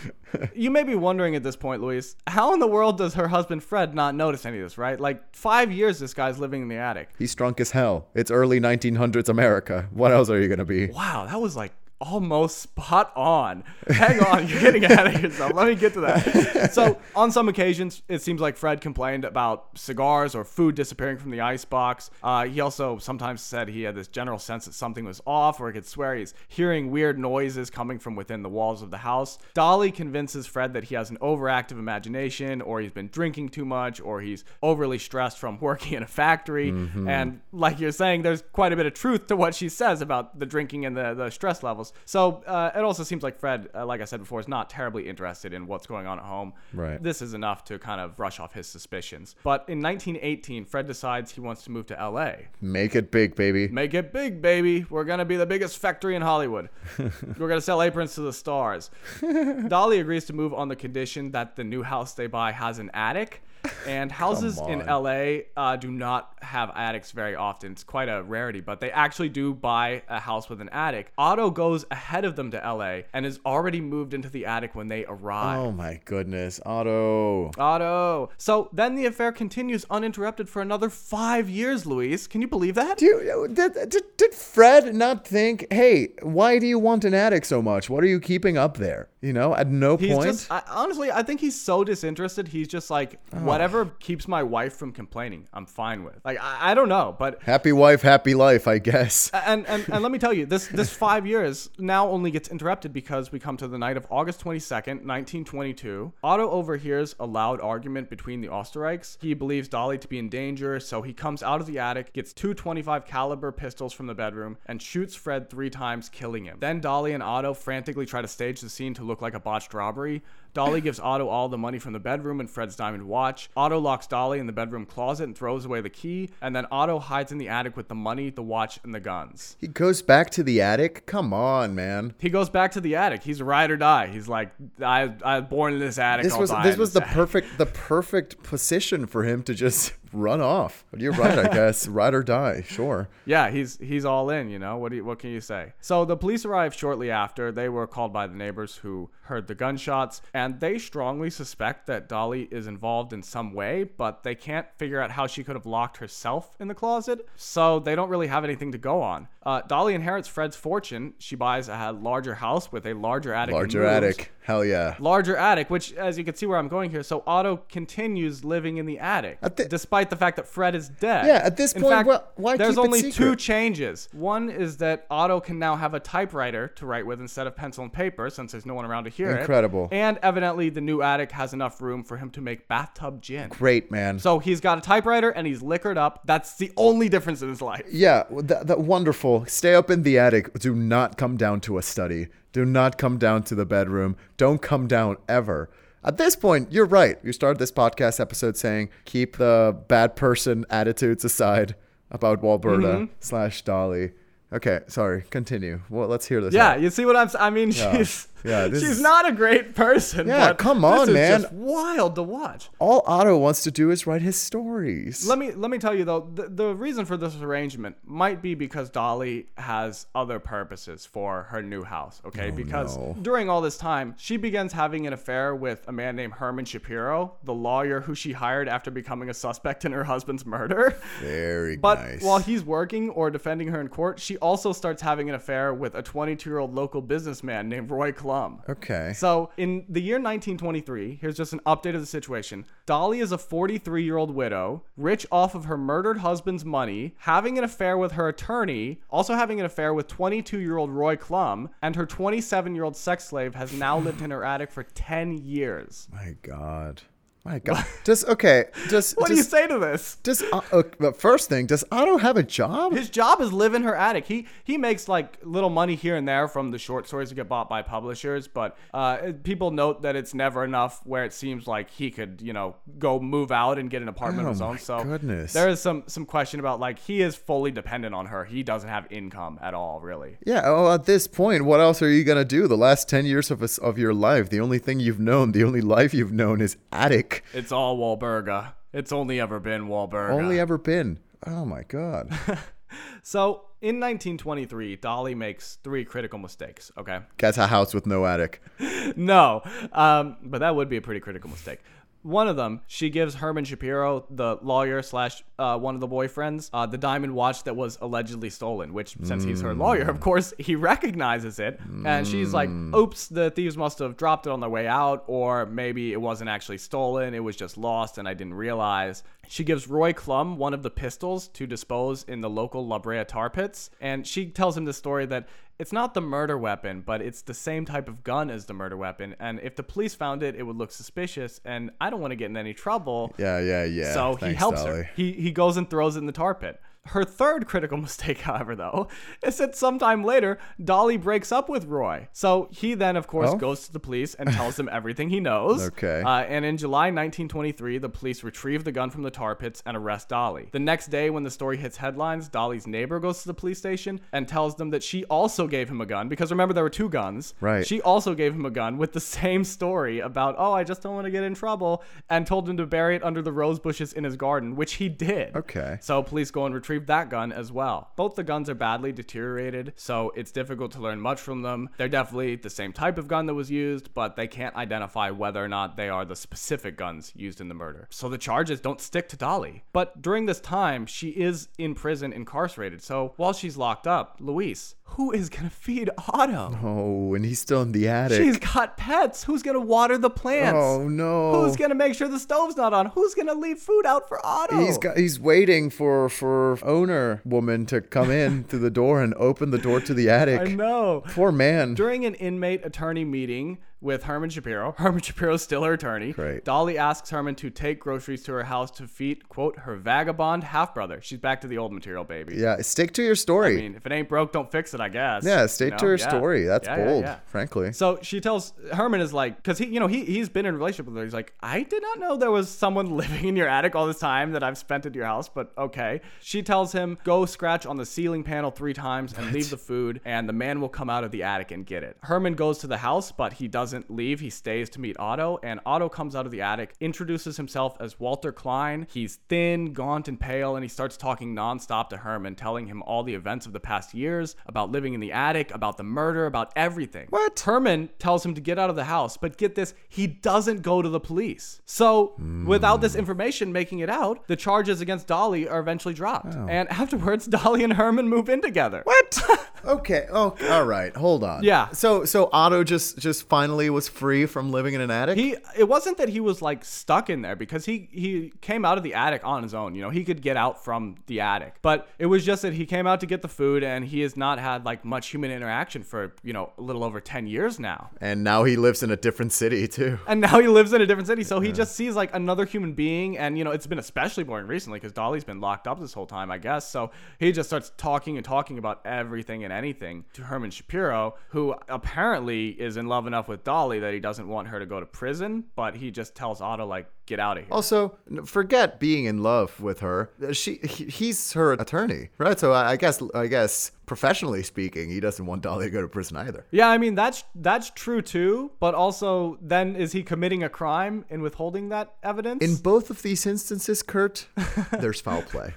you may be wondering at this point, Luis, how in the world does her husband Fred not notice any of this, right? Like five years this guy's living in the attic. He's drunk as hell. It's early 1900s America. What else are you gonna be? Wow, that was like almost spot on. Hang on, you're getting ahead of yourself. Let me get to that. So, on some occasions, it seems like Fred complained about cigars or food disappearing from the icebox. Uh, he also sometimes said he had this general sense that something was off, or he could swear he's hearing weird noises coming from within the walls of the house. Dolly convinces Fred that he has an overactive imagination, or he's been drinking too much, or he's overly stressed from working in a factory. And like you're saying, there's quite a bit of truth to what she says about the drinking and the, the stress levels. So uh, it also seems like Fred, uh, like I said before, is not terribly interested in what's going on at home. Right. This is enough to kind of brush off his suspicions. But in 1918, Fred decides he wants to move to LA. Make it big, baby. Make it big, baby. We're going to be the biggest factory in Hollywood. We're going to sell aprons to the stars. Dolly agrees to move on the condition that the new house they buy has an attic. And houses in. LA uh, do not have attics very often. It's quite a rarity, but they actually do buy a house with an attic. Otto goes ahead of them to LA and is already moved into the attic when they arrive. Oh my goodness, Otto. Otto. So then the affair continues uninterrupted for another five years, Luis. Can you believe that? Do you, did, did, did Fred not think, hey, why do you want an attic so much? What are you keeping up there? You know, at no He's point. just I, honestly, I think he's so disinterested. He's just like Oh. whatever keeps my wife from complaining, I'm fine with. Like I, I don't know, but happy wife, happy life, I guess. and, and and let me tell you, this this five years now only gets interrupted because we come to the night of August twenty second, nineteen twenty two. Otto overhears a loud argument between the Osterreichs. He believes Dolly to be in danger, so he comes out of the attic, gets two 25 caliber pistols from the bedroom, and shoots Fred three times, killing him. Then Dolly and Otto frantically try to stage the scene to look like a botched robbery. Dolly gives Otto all the money from the bedroom and Fred's diamond watch. Otto locks Dolly in the bedroom closet and throws away the key, and then Otto hides in the attic with the money, the watch, and the guns. He goes back to the attic. Come on, man. He goes back to the attic. He's a ride or die. He's like, I, I was born in this attic. This I'll was this was the attic." perfect the perfect position for him to just run off. You're right, I guess. Ride or die, sure. Yeah, he's he's all in. You know what? Do you, what can you say? So the police arrived shortly after. They were called by the neighbors who heard the gunshots, and they strongly suspect that Dolly is involved in some way, but they can't figure out how she could have locked herself in the closet. So they don't really have anything to go on. Uh, Dolly inherits Fred's fortune. She buys a larger house with a larger attic. Larger attic. Hell yeah. larger attic, which, as you can see where I'm going here, so Otto continues living in the attic, At the- despite the fact that Fred is dead. Yeah, at this In point, fact, well, why there's keep it only two changes. One is that Otto can now have a typewriter to write with instead of pencil and paper, since there's no one around to hear it. Incredible. And evidently, the new attic has enough room for him to make bathtub gin. Great, man. So he's got a typewriter and he's liquored up. That's the only difference in his life. Yeah, that, that wonderful. Stay up in the attic. Do not come down to a study. Do not come down to the bedroom. Don't come down ever. At this point, you're right. You started this podcast episode saying keep the bad person attitudes aside about Walberta Mm-hmm. slash Dolly. Okay, sorry. Continue. Well, let's hear this. Yeah, out. you see what I'm saying? I mean, she's Yeah, she's is- not a great person. Yeah, but come on, this is man. Just wild to watch. All Otto wants to do is write his stories. Let me let me tell you though, the, the reason for this arrangement might be because Dolly has other purposes for her new house. Okay, because Oh, no. during all this time, she begins having an affair with a man named Herman Shapiro, the lawyer who she hired after becoming a suspect in her husband's murder. Very good. But nice. while he's working or defending her in court, she also starts having an affair with a 22 year old local businessman named Roy Klumb. okay. So, in the year 1923, here's just an update of the situation. Dolly is a 43 year old widow, rich off of her murdered husband's money, having an affair with her attorney, also having an affair with 22 year old Roy Klumb, and her 27 year old sex slave has now lived in her attic for 10 years. My God. My God. Just okay. Just What do you say to this? Does uh, uh, the first thing? Does Otto have a job? His job is live in her attic. He he makes like little money here and there from the short stories that get bought by publishers, but uh, people note that it's never enough. Where it seems like he could, you know, go move out and get an apartment Oh of his my own. So goodness. there is some some question about like he is fully dependent on her. He doesn't have income at all, really. Yeah. Oh, at this point, what else are you gonna do? The last ten years of us of your life, the only thing you've known, the only life you've known is attic. It's all Walburga. It's only ever been Walburga. Only ever been. Oh my God. so in 1923, Dolly makes three critical mistakes. Okay. Gets a house with no attic. no, um, but that would be a pretty critical mistake. One of them, she gives Herman Shapiro, the lawyer slash uh, one of the boyfriends, uh, the diamond watch that was allegedly stolen. Which, since he's her lawyer, of course, he recognizes it, and she's like, "Oops, the thieves must have dropped it on their way out, or maybe it wasn't actually stolen; it was just lost, and I didn't realize." She gives Roy Klumb one of the pistols to dispose in the local La Brea tar pits, and she tells him the story that it's not the murder weapon, but it's the same type of gun as the murder weapon. And if the police found it, it would look suspicious, and I don't want to get in any trouble. Yeah, yeah, yeah. so he helps Dolly. her. He he goes and throws it in the tar pit. Her third critical mistake, however, though, is that sometime later, Dolly breaks up with Roy. So he then, of course, Oh. goes to the police and tells them everything he knows. Okay. Uh, and in July 1923, the police retrieve the gun from the tar pits and arrest Dolly. The next day, when the story hits headlines, Dolly's neighbor goes to the police station and tells them that she also gave him a gun because remember there were two guns. Right. She also gave him a gun with the same story about oh I just don't want to get in trouble and told him to bury it under the rose bushes in his garden, which he did. Okay. So police go and retrieve that gun as well. Both the guns are badly deteriorated, so it's difficult to learn much from them. They're definitely the same type of gun that was used, but they can't identify whether or not they are the specific guns used in the murder. So the charges don't stick to Dolly. But during this time, she is in prison incarcerated. So while she's locked up, Luis, who is gonna feed Otto? Oh, and he's still in the attic. She's got pets. Who's gonna water the plants? oh no. Who's gonna make sure the stove's not on? Who's gonna leave food out for Otto? He's got, he's waiting for for owner woman to come in through the door and open the door to the attic. I know. Poor man. During an inmate attorney meeting with Herman Shapiro, Herman Shapiro's still her attorney. Dolly asks Herman to take groceries to her house to feed, quote, her vagabond half brother. She's back to the old material, baby. yeah, stick to your story. I mean, if it ain't broke, don't fix it, I guess. yeah, You stick know? to her Yeah. story. That's Yeah, bold, yeah. frankly. So she tells Herman is like, because he, you know, he he's been in a relationship with her. He's like, I did not know there was someone living in your attic all this time that I've spent at your house, but okay. She tells him, go scratch on the ceiling panel three times and leave the food, and the man will come out of the attic and get it. Herman goes to the house, but he doesn't leave. He stays to meet Otto, and Otto comes out of the attic, introduces himself as Walter Klein. He's thin, gaunt, and pale, and he starts talking nonstop to Herman, telling him all the events of the past years, about living in the attic, about the murder, about everything. What? Herman tells him to get out of the house, but get this, he doesn't go to the police. So, without this information making it out, the charges against Dolly are eventually dropped. Oh. And afterwards, Dolly and Herman move in together. What? okay. Oh, all right. Hold on. Yeah. So so Otto just just finally was free from living in an attic. He it wasn't that he was like stuck in there because he he came out of the attic on his own, you know. He could get out from the attic. But it was just that he came out to get the food and he has not had like much human interaction for, you know, a little over 10 years now. and now he lives in a different city too. and now he lives in a different city so he just sees like another human being and you know it's been especially boring recently because dolly's been locked up this whole time i guess so he just starts talking and talking about everything and anything to herman shapiro who apparently is in love enough with dolly that he doesn't want her to go to prison but he just tells otto like get out of here Also, forget being in love with her. Uh, she he, he's her attorney, right? So I, I guess I guess professionally speaking, he doesn't want Dolly to go to prison either. yeah i mean that's that's true too but also then is he committing a crime in withholding that evidence In both of these instances, Kurt, there's foul play.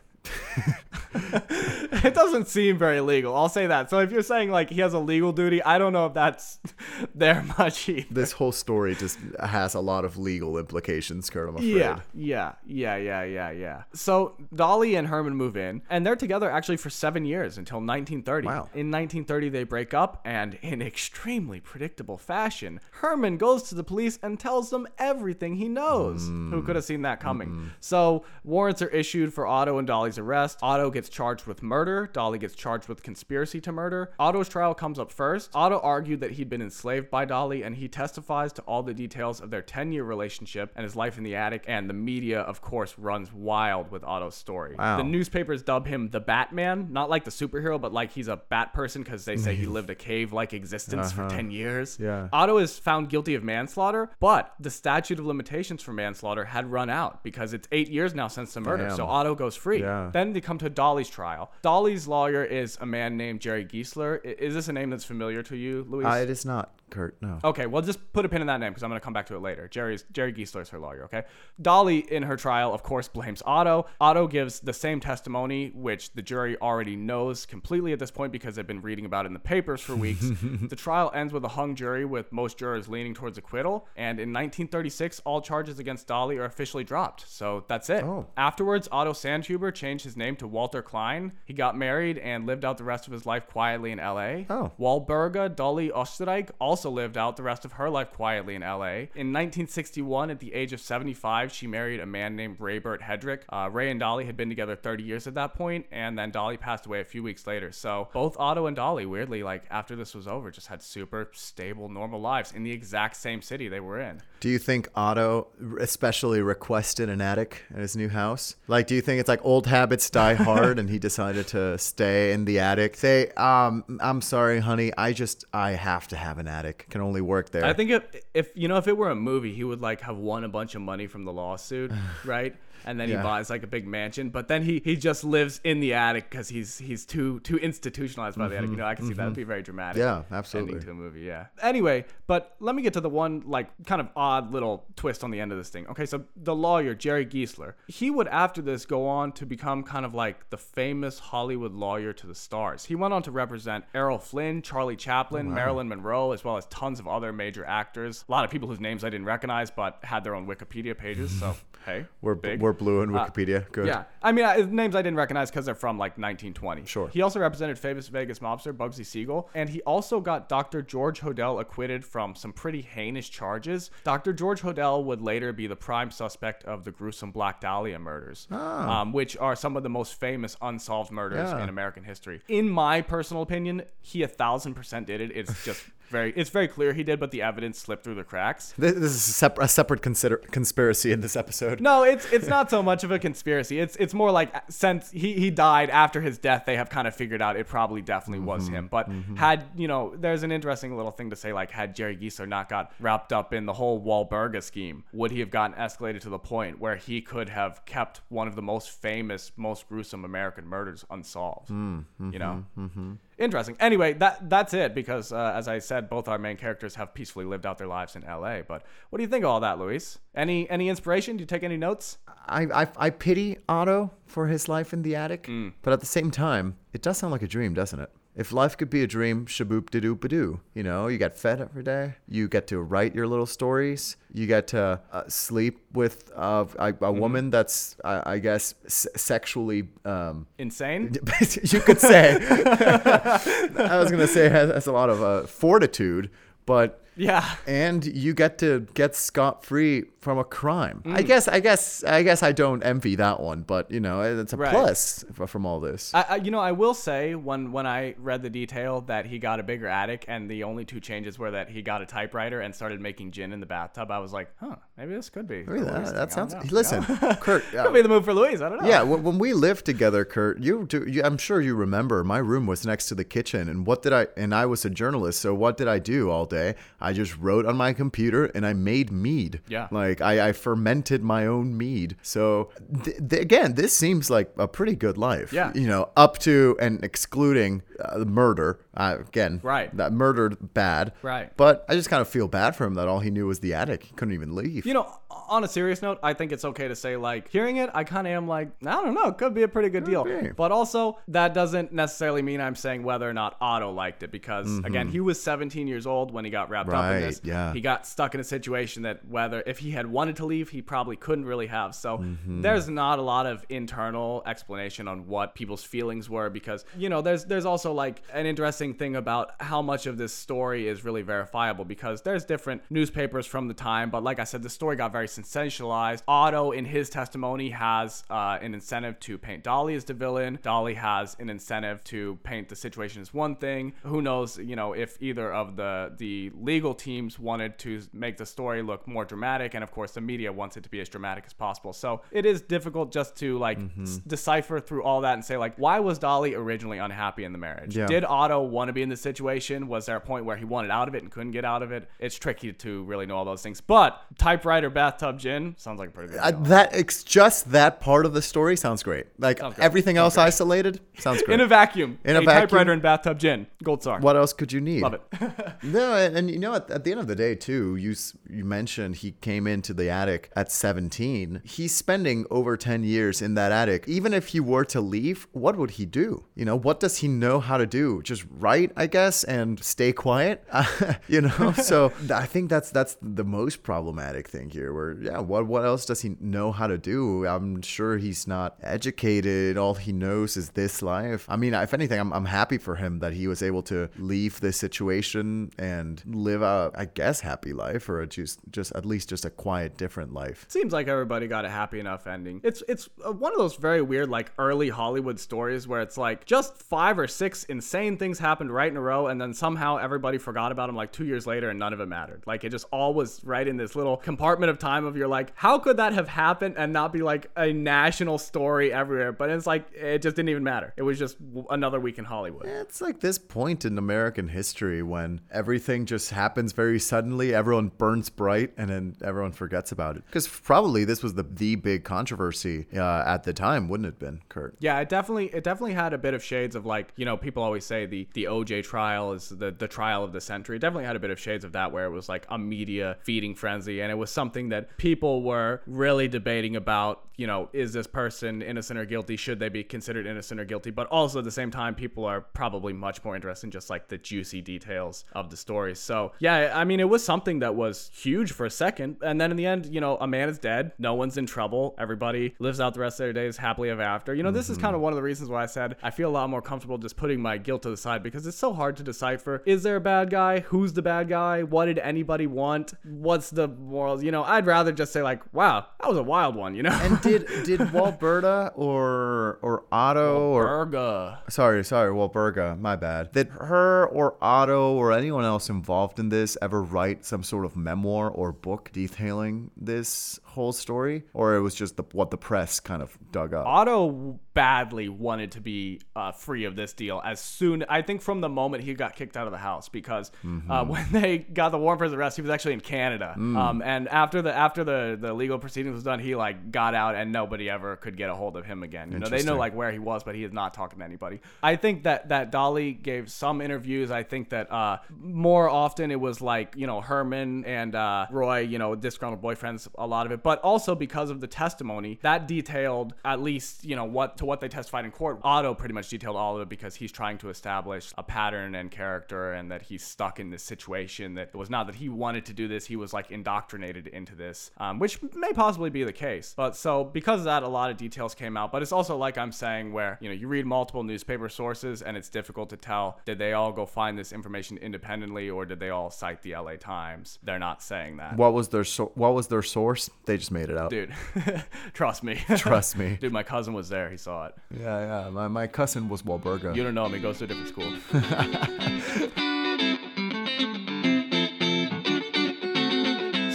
it doesn't seem very legal. I'll say that. So if you're saying like he has a legal duty, I don't know if that's there much either. This whole story just has a lot of legal implications, Kurt. I'm afraid. Yeah, yeah, yeah, yeah, yeah, yeah. So Dolly and Herman move in, and they're together actually for seven years until 1930. Wow. In 1930, they break up, and in extremely predictable fashion, Herman goes to the police and tells them everything he knows. Mm. Who could have seen that coming? So warrants are issued for Otto and Dolly's arrest. Otto gets charged with murder. Dolly gets charged with conspiracy to murder. Otto's trial comes up first. Otto argued that he'd been enslaved by Dolly, and he testifies to all the details of their 10 year relationship and his life in the attic. And the media, of course, runs wild with Otto's story. Wow. The newspapers dub him the Batman, not like the superhero, but like he's a bat person because they say he mm-hmm. lived a cave like existence for uh-huh. 10 years. Yeah. Otto is found guilty of manslaughter, but the statute of limitations for manslaughter had run out because it's eight years now since the murder. Damn. So Otto goes free. Yeah. Then they come to Dolly's trial. Dolly's lawyer is a man named Jerry Giesler. I- Is this a name that's familiar to you, Luis? Uh, it is not, Kurt. No. Okay, well, just put a pin in that name because I'm going to come back to it later. Jerry's Jerry Giesler is her lawyer. Okay, Dolly in her trial, of course, blames Otto. Otto gives the same testimony, which the jury already knows completely at this point because they've been reading about it in the papers for weeks. the trial ends with a hung jury, with most jurors leaning towards acquittal. And in 1936, all charges against Dolly are officially dropped. So that's it. Oh. Afterwards, Otto Sanhuber changed his name to Walter Klein. He got married and lived out the rest of his life quietly in L.A. Oh. Walburga Dolly Osterreich also lived out the rest of her life quietly in LA. In 1961, at the age of 75, she married a man named Raybert Hedrick. Uh, Ray and Dolly had been together 30 years at that point, and then Dolly passed away a few weeks later. So both Otto and Dolly, weirdly, like after this was over, just had super stable, normal lives in the exact same city they were in. Do you think Otto especially requested an attic at his new house? Like, do you think it's like old habits die hard and he decided to stay in the attic? Say, um, I'm sorry, honey, I just, I have to have an attic. Can only work there. I think if, if you know if it were a movie, he would like have won a bunch of money from the lawsuit, right? And then Yeah. he buys like a big mansion, but then he, he just lives in the attic because he's he's too too institutionalized by the attic. You know, I can see that would be very dramatic. Mm-hmm. Yeah, absolutely. Ending to a movie, yeah. Anyway, but let me get to the one like kind of odd little twist on the end of this thing. Okay, so the lawyer Jerry Giesler, he would after this go on to become kind of like the famous Hollywood lawyer to the stars. He went on to represent Errol Flynn, Charlie Chaplin, Marilyn Monroe, as well as tons of other major actors. A lot of people whose names I didn't recognize, but had their own Wikipedia pages. So hey, we're, big. we're blue in Wikipedia. Good. Yeah, I mean, uh, names I didn't recognize because they're from like 1920. Sure. He also represented famous Vegas mobster Bugsy Siegel, and he also got Dr. George Hodel acquitted from some pretty heinous charges. Dr. George Hodel would later be the prime suspect of the gruesome Black Dahlia murders, um, which are some of the most famous unsolved murders Yeah. in American history. In my personal opinion, he a thousand percent did it. It's just very, it's very clear he did, but the evidence slipped through the cracks. This, this is a, a separate consider- conspiracy in this episode. No, it's it's not so much of a conspiracy. It's it's more like uh, since he, he died after his death, they have kind of figured out it probably definitely was mm-hmm, him. But mm-hmm. had you know, there's an interesting little thing to say like had Jerry Giesler not got wrapped up in the whole Walburga scheme, would he have gotten escalated to the point where he could have kept one of the most famous, most gruesome American murders unsolved? Mm, you know. Mm-hmm, Interesting. Anyway, that that's it because uh, as I said, both our main characters have peacefully lived out their lives in L.A. But what do you think of all that, Luis? Any any inspiration? Do you take any notes? I, I, I pity Otto for his life in the attic, but at the same time, it does sound like a dream, doesn't it? If life could be a dream, shaboop de doop doo. You know, you get fed every day. You get to write your little stories. You get to uh, sleep with uh, a, a woman that's, I, I guess, s- sexually. Um, Insane. you could say. I was gonna say has, has a lot of uh, fortitude, but Yeah. and you get to get scot free from a crime. Mm. I guess, I guess, I guess I don't envy that one, but you know, it's a Right. plus from all this. I, I, you know, I will say when when I read the detail that he got a bigger attic and the only two changes were that he got a typewriter and started making gin in the bathtub. I was like, huh, maybe this could be. Really, that, that sounds. Listen, Kurt. uh, Could be the move for Luis, I don't know. yeah, when, when we lived together, Kurt, you, do, you, I'm sure you remember. My room was next to the kitchen, and what did I? And I was a journalist, so what did I do all day? I just wrote on my computer and I made mead. Yeah. like I, I fermented my own mead. So th- th- again, this seems like a pretty good life. Yeah. you know, up to and excluding uh, murder. Uh, again, Right. That murdered bad. Right. But I just kind of feel bad for him that all he knew was the attic. He couldn't even leave. You know, on a serious note, I think it's okay to say like hearing it, I kind of am like, I don't know, it could be a pretty good deal. be. But also, that doesn't necessarily mean I'm saying whether or not Otto liked it because again, he was 17 years old when he got wrapped up in Mm-hmm. This. yeah. He got stuck in a situation that whether if he had wanted to leave, he probably couldn't really have. So Mm-hmm. there's not a lot of internal explanation on what people's feelings were because you know, there's there's also like an interesting thing about how much of this story is really verifiable because there's different newspapers from the time, but like I said, the story got very sensationalized. Otto, in his testimony, has uh, an incentive to paint Dolly as the villain. Dolly has an incentive to paint the situation as one thing. Who knows, you know, if either of the the legal teams wanted to make the story look more dramatic, and of course, the media wants it to be as dramatic as possible. So it is difficult just to like s- decipher through all that and say like, why was Dolly originally unhappy in the marriage? Yeah. Did Otto want to be in this situation? Was there a point where he wanted out of it and couldn't get out of it? It's tricky to really know all those things. But typewriter bathtub gin sounds like a pretty good. Uh, deal. that ex- just that part of the story sounds great. Like Sounds great. everything else isolated sounds great. in a vacuum, In a a, vacuum. typewriter and bathtub gin, gold star. what else could you need? Love it. No, and, and you know, at, at the end of the day, too, you you mentioned he came into the attic at 17. He's spending over 10 years in that attic. Even if he were to leave, what would he do? You know, what does he know how to do? Just write, I guess, and stay quiet. you know, so I think that's that's the most problematic thing here. Where yeah, what what else does he know how to do? I'm sure he's not educated. All he knows is this life. I mean, if anything, I'm I'm happy for him that he was able to leave this situation and live a, I guess, happy life or just just at least just a quiet, different life. Seems like everybody got a happy enough ending. It's it's one of those very weird like early Hollywood stories where it's like just five or six insane things happened right in a row, and then somehow everybody forgot about them like two years later, and none of it mattered. Like it just all was right in this little compartment of time of you're like, how could that have happened and not be like a national story everywhere? But it's like it just didn't even matter. It was just another week in Hollywood. It's like this point in American history when everything just happens very suddenly, everyone burns bright, and then everyone forgets about it. Because probably this was the the big controversy uh, at the time, wouldn't it have been, Kurt? Yeah, it definitely it definitely had a bit of shades of like you know people always say the the OJ trial is the the trial of the century. It definitely had a bit of shades of that where it was like a media feeding frenzy, and it was something that people were really debating about, you know, is this person innocent or guilty? Should they be considered innocent or guilty? But also at the same time, people are probably much more interested in just like the juicy details of the story. So yeah, I mean, it was something that was huge for a second, and then in the end, you know, a man is dead, no one's in trouble, everybody lives out the rest of their days happily ever after. You know, this is mm-hmm. kind of one of the reasons why I said I feel a lot more comfortable just putting my guilt to the side because it's so hard to decipher: is there a bad guy? Who's the bad guy? What did anybody want? What's the moral? You know, I'd rather just say like, wow, that was a wild one. You know. And did did Walberta or or Otto or Burga. sorry sorry Walberga my bad did her or Otto or anyone else involved in this ever write some sort of memoir or book detailing this whole story or it was just the, what the press kind of dug up? Otto badly wanted to be uh, free of this deal as soon, I think, from the moment he got kicked out of the house because uh, when they got the warrant for his arrest, he was actually in Canada. Um, and after the after the, the legal proceedings was done, he like got out and nobody ever could get a hold of him again. You know, they know like where he was, but he is not talking to anybody. I think that that Dolly gave some interviews. I think that uh, more often it was like you know Herman and uh, Roy, you know, disgruntled boyfriends, a lot of it, but also because of the testimony that detailed at least you know what to what they testified in court. Otto pretty much detailed all of it because he's trying to establish a pattern and character, and that he's stuck in this situation. That it was not that he wanted to do this; he was like indoctrinated into this, um, which may possibly be the case. But so because of that, a lot of details came out. But it's also like I'm saying, where you know you read multiple newspaper sources, and it's difficult to tell did they all go find this information independently or did they all cite the LA Times? They're not saying that. What was their so- what was their source? They just made it up. Dude, trust me. Trust me. Dude, my cousin was there. He saw it. Yeah, yeah. My, my cousin was Walberga. You don't know him. He goes to a different school.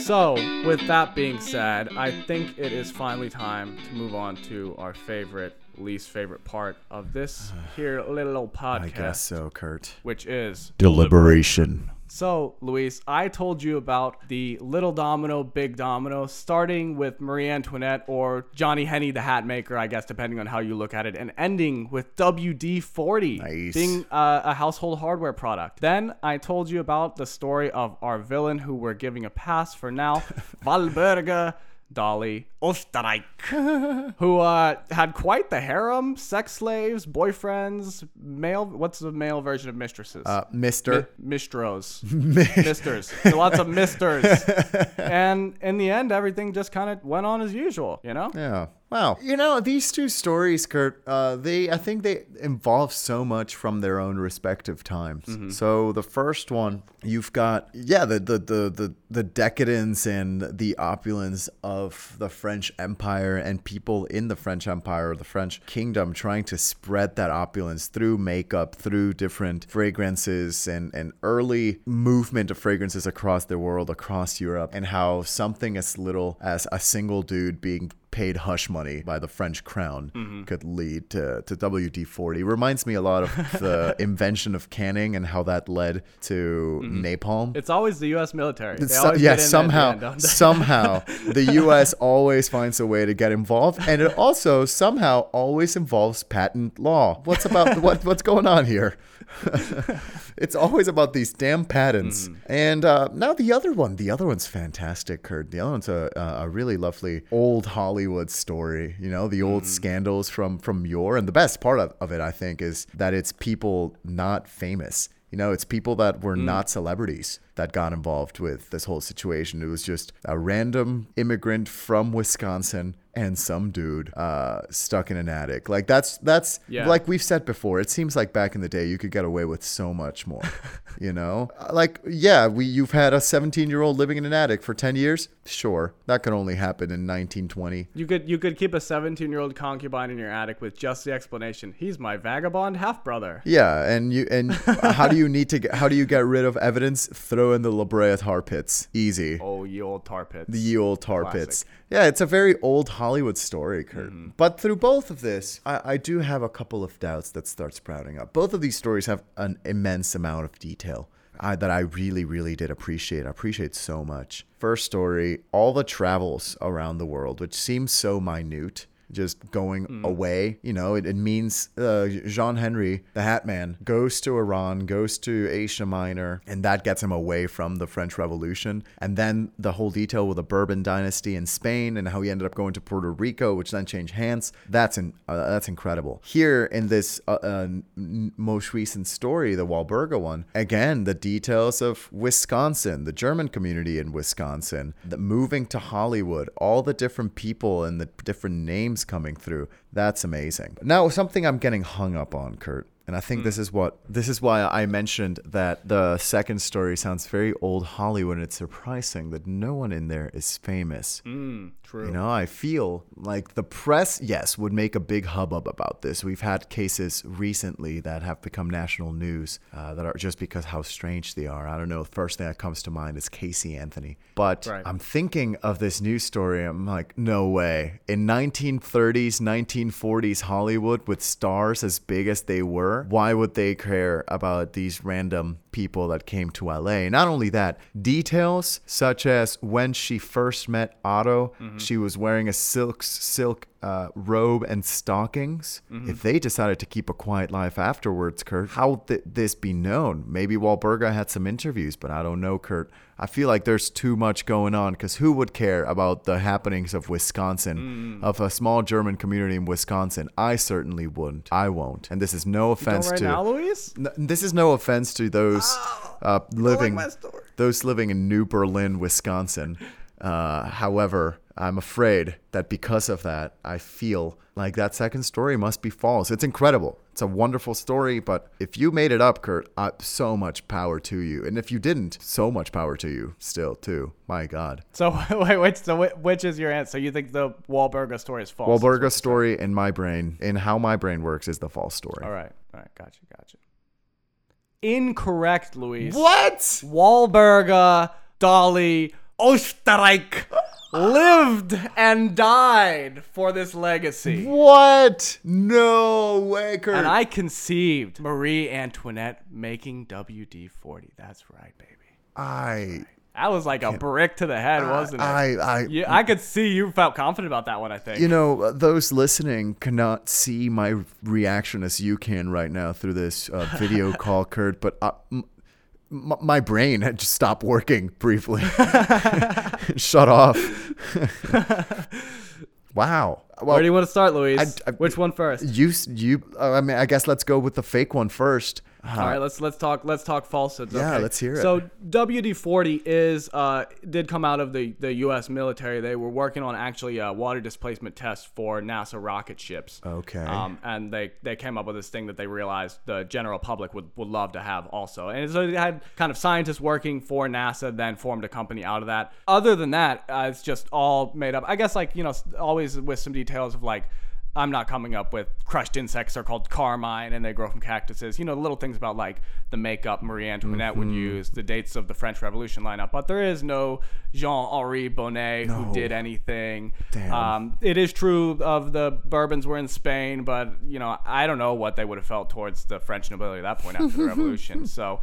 so, with that being said, I think it is finally time to move on to our favorite, least favorite part of this here little podcast, I guess so, Kurt. which is Deliberation. So, Luis, I told you about the little domino, big domino, starting with Marie Antoinette or Johnny Henny the Hat Maker, I guess, depending on how you look at it, and ending with WD 40 Nice. being uh, a household hardware product. Then I told you about the story of our villain who we're giving a pass for now, Valberga. Dolly Osterreich, who uh, had quite the harem, sex slaves, boyfriends, male. What's the male version of mistresses? Uh, Mister. Mistros, misters, lots of misters, and in the end, everything just kind of went on as usual. You know, Yeah. Wow. You know, these two stories, Kurt, uh, they I think they involve so much from their own respective times. So the first one, you've got yeah, the the, the the the decadence and the opulence of the French Empire and people in the French Empire, the French kingdom trying to spread that opulence through makeup, through different fragrances and and early movement of fragrances across the world, across Europe, and how something as little as a single dude being paid hush money by the French crown mm-hmm. could lead to, to WD 40. Reminds me a lot of the invention of canning and how that led to mm-hmm. napalm. it's always the U.S. military. They So- yeah, somehow, end, somehow, the U.S. always finds a way to get involved, and it also somehow always involves patent law. What's about what? What's going on here? it's always about these damn patents. Mm-hmm. And uh, now the other one, the other one's fantastic, Kurt. The other one's a, a really lovely old Hollywood story. You know, the old Mm-hmm. scandals from from yore. And the best part of, of it, I think, is that it's people not famous. You know, it's people that were Mm. not celebrities that got involved with this whole situation. It was just a random immigrant from Wisconsin and some dude uh, stuck in an attic. Like that's that's Yeah. like we've said before. It seems like back in the day you could get away with so much more. you know, Uh, like yeah, we you've had a 17 year old living in an attic for 10 years. Sure, that could only happen in 1920. You could you could keep a 17 year old concubine in your attic with just the explanation. He's my vagabond half brother. Yeah, and you and how do you need to get how do you get rid of evidence? Throw in the La Brea tar pits. Easy. Oh, ye old tar pits. The ye old tar Classic. pits. Yeah, it's a very old Hollywood story, Kurt. Mm-hmm. But through both of this, I, I do have a couple of doubts that start sprouting up. Both of these stories have an immense amount of detail. I, that I really, really did appreciate. I appreciate so much. First story, all the travels around the world, which seems so minute, just going away. You know, it, it means uh, Jean Henry, the Hat Man, goes to Iran, goes to Asia Minor, and that gets him away from the French Revolution. And then the whole detail with the Bourbon dynasty in Spain and how he ended up going to Puerto Rico, which then changed hands. That's in, uh, that's incredible. Here in this uh, uh, n- most recent story, the Walburga one, again the details of Wisconsin, the German community in Wisconsin, the moving to Hollywood, all the different people and the different names coming through. That's amazing. Now, something I'm getting hung up on, Kurt. And I think this is what this is why I mentioned that the second story sounds very old Hollywood. And it's surprising that no one in there is famous. Mm, true. You know, I feel like the press, yes, would make a big hubbub about this. We've had cases recently that have become national news uh, that are just because how strange they are. I don't know. The first thing that comes to mind is Casey Anthony. But Right. I'm thinking of this news story. I'm like, no way. In 1930s, 1940s Hollywood with stars as big as they were, why would they care about these random people that came to LA? Not only that, details such as when she first met Otto, mm-hmm. she was wearing a silk silk uh, robe and stockings. If they decided to keep a quiet life afterwards, Kurt, how would th- this be known? Maybe Walburga had some interviews, but I don't know, Kurt. I feel like there's too much going on because who would care about the happenings of Wisconsin, of a small German community in Wisconsin? I certainly wouldn't. I won't. And this is no offense to. now, Luis? N- this is no offense to those uh, living story. those living in New Berlin, Wisconsin. Uh, however, I'm afraid that because of that, I feel like that second story must be false. It's incredible. It's a wonderful story, but if you made it up, Kurt, uh, so much power to you. And if you didn't, so much power to you still, too. My God. So wait, wait. So which is your answer? You think the Walburga story is false? Walburga's story in my brain, in how my brain works, is the false story. All right. All right. Gotcha. Gotcha. Incorrect, Luis. What? Wahlberga, Dolly, Österreich lived and died for this legacy. What? No way, Kurt. And I conceived Marie Antoinette making WD 40. That's right, baby. I, That was like a brick to the head, wasn't it? I, I, yeah, I could see you felt confident about that one, I think. You know, uh, those listening cannot see my reaction as you can right now through this uh, video call, Kurt, but uh, m- my brain had just stopped working briefly. Shut off. wow. Well, Where do you want to start, Luis? I- I- Which one first? you, you, uh, I mean, I guess let's go with the fake one first. Uh, All right, let's let's talk let's talk falsehoods. Yeah, okay? let's hear it. So WD forty is uh did come out of the the U.S. military. They were working on actually uh, water displacement tests for NASA rocket ships. Okay. Um, and they they came up with this thing that they realized the general public would would love to have also. And so they had kind of scientists working for NASA, then formed a company out of that. Other than that, uh, it's just all made up. I guess like you know always with some details of like. I'm not coming up with crushed insects are called carmine and they grow from cactuses. You know, little things about like the makeup Marie Antoinette would use, the dates of the French Revolution lineup. But there is no Jean Henri Bonnet who did anything. Damn. Um, it is true of the Bourbons were in Spain, but you know, I don't know what they would have felt towards the French nobility at that point after the revolution. So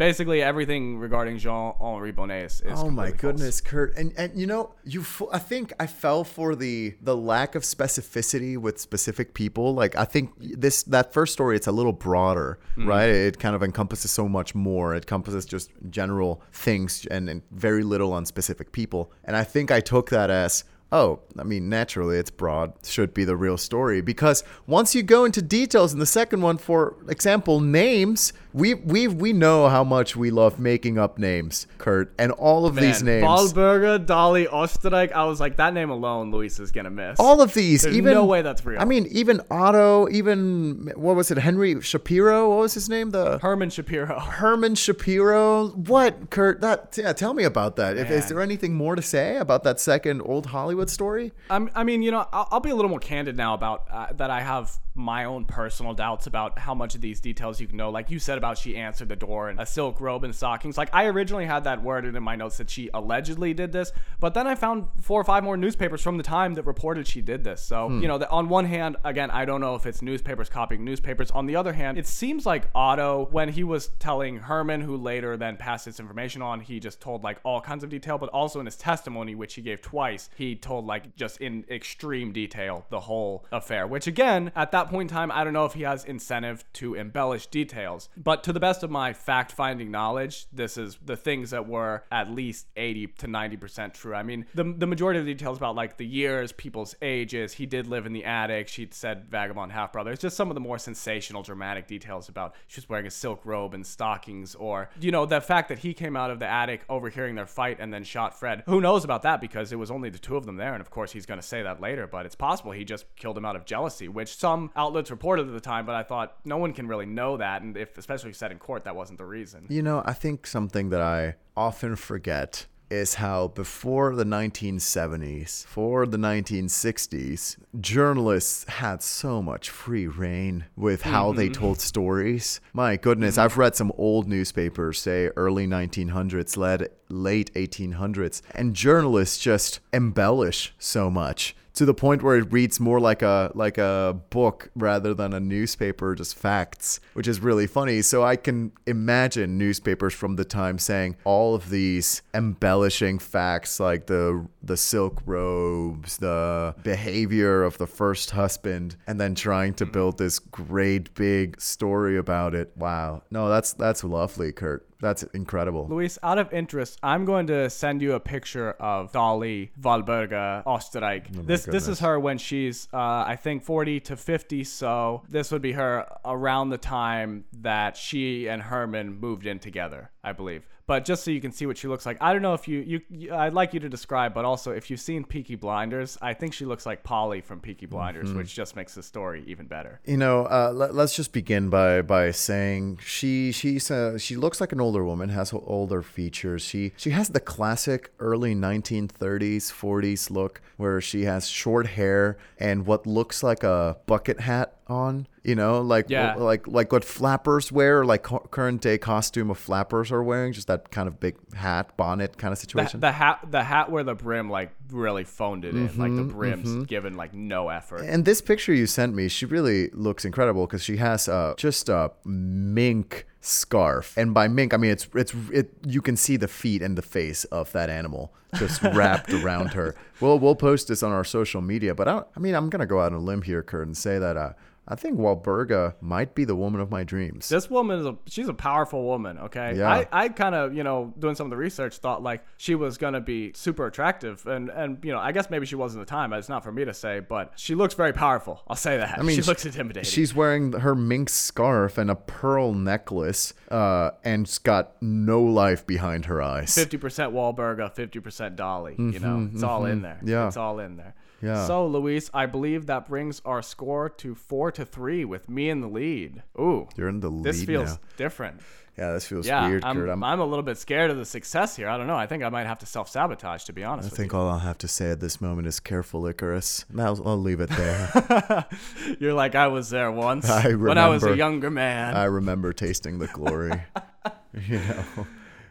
basically everything regarding Jean Henri Bonnet is, Oh my completely false. goodness, Kurt! And and you know, you f- I think I fell for the the lack of specificity with specific people. Like I think this that first story, it's a little broader, Mm-hmm. right? It kind of encompasses so much more. It encompasses just general things and, and very little on specific people. And I think I took that as. Oh, I mean, naturally, it's broad. Should be the real story because once you go into details in the second one, for example, names, we we we know how much we love making up names, Kurt, and all of these names. Wahlberger, Dolly, Osterreich. I was like, that name alone, Luis is gonna miss. all of these, There's even no way that's real. I mean, even Otto, even what was it, Henry Shapiro? What was his name? The Herman Shapiro. Herman Shapiro. What, Kurt? That yeah, tell me about that. If, is there anything more to say about that second old Hollywood story? I'm, I mean, you know, I'll, I'll be a little more candid now about uh, that. I have my own personal doubts about how much of these details you can know. Like you said about she answered the door in a silk robe and stockings. Like I originally had that worded in my notes that she allegedly did this, but then I found four or five more newspapers from the time that reported she did this. So hmm. you know, that on one hand, again, I don't know if it's newspapers copying newspapers. On the other hand, it seems like Otto, when he was telling Herman, who later then passed this information on, he just told like all kinds of detail, but also in his testimony, which he gave twice, he told like just in extreme detail the whole affair. Which again, at that point in time, I don't know if he has incentive to embellish details. But to the best of my fact finding knowledge, this is the things that were at least 80 to 90% true. I mean, the, the majority of the details about like the years, people's ages, he did live in the attic, she'd said vagabond half brother. It's just some of the more sensational, dramatic details about she was wearing a silk robe and stockings, or, you know, the fact that he came out of the attic overhearing their fight and then shot Fred. Who knows about that because it was only the two of them there. And of course, he's going to say that later, but it's possible he just killed him out of jealousy, which some outlets reported at the time, but I thought no one can really know that. And if, especially if said in court, that wasn't the reason. You know, I think something that I often forget is how before the 1970s, for the 1960s, journalists had so much free reign with how they mm-hmm. told stories. My goodness, mm-hmm. I've read some old newspapers, say early 1900s, led late 1800s, and journalists just embellish so much to the point where it reads more like a like a book rather than a newspaper just facts which is really funny. So i can imagine newspapers from the time saying all of these embellishing facts like the the silk robes the behavior of the first husband and then trying to mm-hmm. build this great big story about it. Wow. No that's that's lovely kurt that's incredible Luis, out of interest, I'm going to send you a picture of Dolly Valberga Osterreich. this this is her when she's uh, I think 40 to 50. So this would be her around the time that she and Herman moved in together, I believe. But just so you can see what she looks like, I don't know if you, you, you I'd like you to describe, but also if you've seen Peaky Blinders, I think she looks like Polly from Peaky Blinders, which just makes the story even better. You know, uh, let, us just begin by by saying she she's uh, she looks like an older woman, has older features. She she has the classic early 1930s 40s look where she has short hair and what looks like a bucket hat on. You know, like Yeah. like like what flappers wear, like current day costume of flappers are wearing, just that kind of big hat, bonnet kind of situation. the hat, the hat where the brim like really phoned it in, like the brim's given like no effort. And this picture you sent me, she really looks incredible because she has uh, just a mink scarf, and by mink I mean it's it's it. You can see the feet and the face of that animal just wrapped around her. We'll we'll post this on our social media, but I, I mean I'm gonna go out on a limb here, Kurt, and say that uh, I think Walburga might be the woman of my dreams. This woman is a she's a powerful woman, okay? Yeah. I, I kind of, you know, doing some of the research thought like she was going to be super attractive and and you know, I guess maybe she was in the time. It's not for me to say, but she looks very powerful. I'll say that. I mean, she sh- looks intimidating. She's wearing her mink scarf and a pearl necklace, uh, and's got no life behind her eyes. 50% Walburga, 50% Dolly, you know. It's all in there. Mm-hmm, Yeah. It's all in there. Yeah. So, Luis, I believe that brings our score to 4 to 3 with me in the lead. Ooh. You're in the lead. This feels now. different. Yeah, this feels Yeah, weird, I'm, Kurt. I'm, I'm a little bit scared of the success here. I don't know. I think I might have to self sabotage, to be honest I think all I'll have to say at this moment is careful, Icarus. I'll, I'll leave it there. you. You're like, I was there once I when I was a younger man. I remember tasting the glory. you know,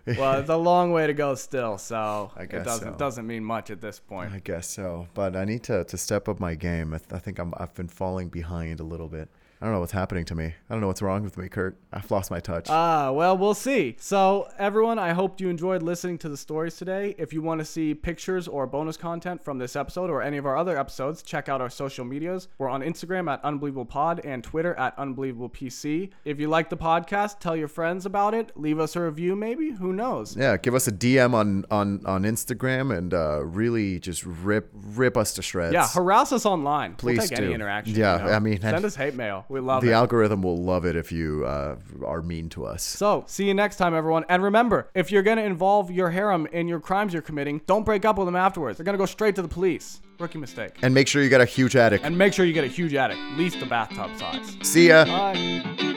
well, it's a long way to go still, so I it doesn't so. doesn't mean much at this point. I guess so. But I need to, to step up my game. I, th- I think I'm, I've been falling behind a little bit. I don't know what's happening to me. I don't know what's wrong with me, Kurt. I've lost my touch. Ah, well, we'll see. So, everyone, I hope you enjoyed listening to the stories today. If you want to see pictures or bonus content from this episode or any of our other episodes, check out our social medias. We're on Instagram at UnbelievablePod and Twitter at UnbelievablePC. If you like the podcast, tell your friends about it. Leave us a review, maybe. Who knows? yeah, give us a DM on on on Instagram and uh, really just rip rip us to shreds. Yeah, harass us online. Please we'll take do. any interaction. Yeah, you know? I mean, send us hate mail. We love the it. algorithm will love it if you uh, are mean to us. So, see you next time, everyone. And remember, if you're going to involve your harem in your crimes you're committing, don't break up with them afterwards. They're going to go straight to the police. Rookie mistake. And make sure you got a huge attic. And make sure you get a huge attic, at least the bathtub size. See ya. Bye.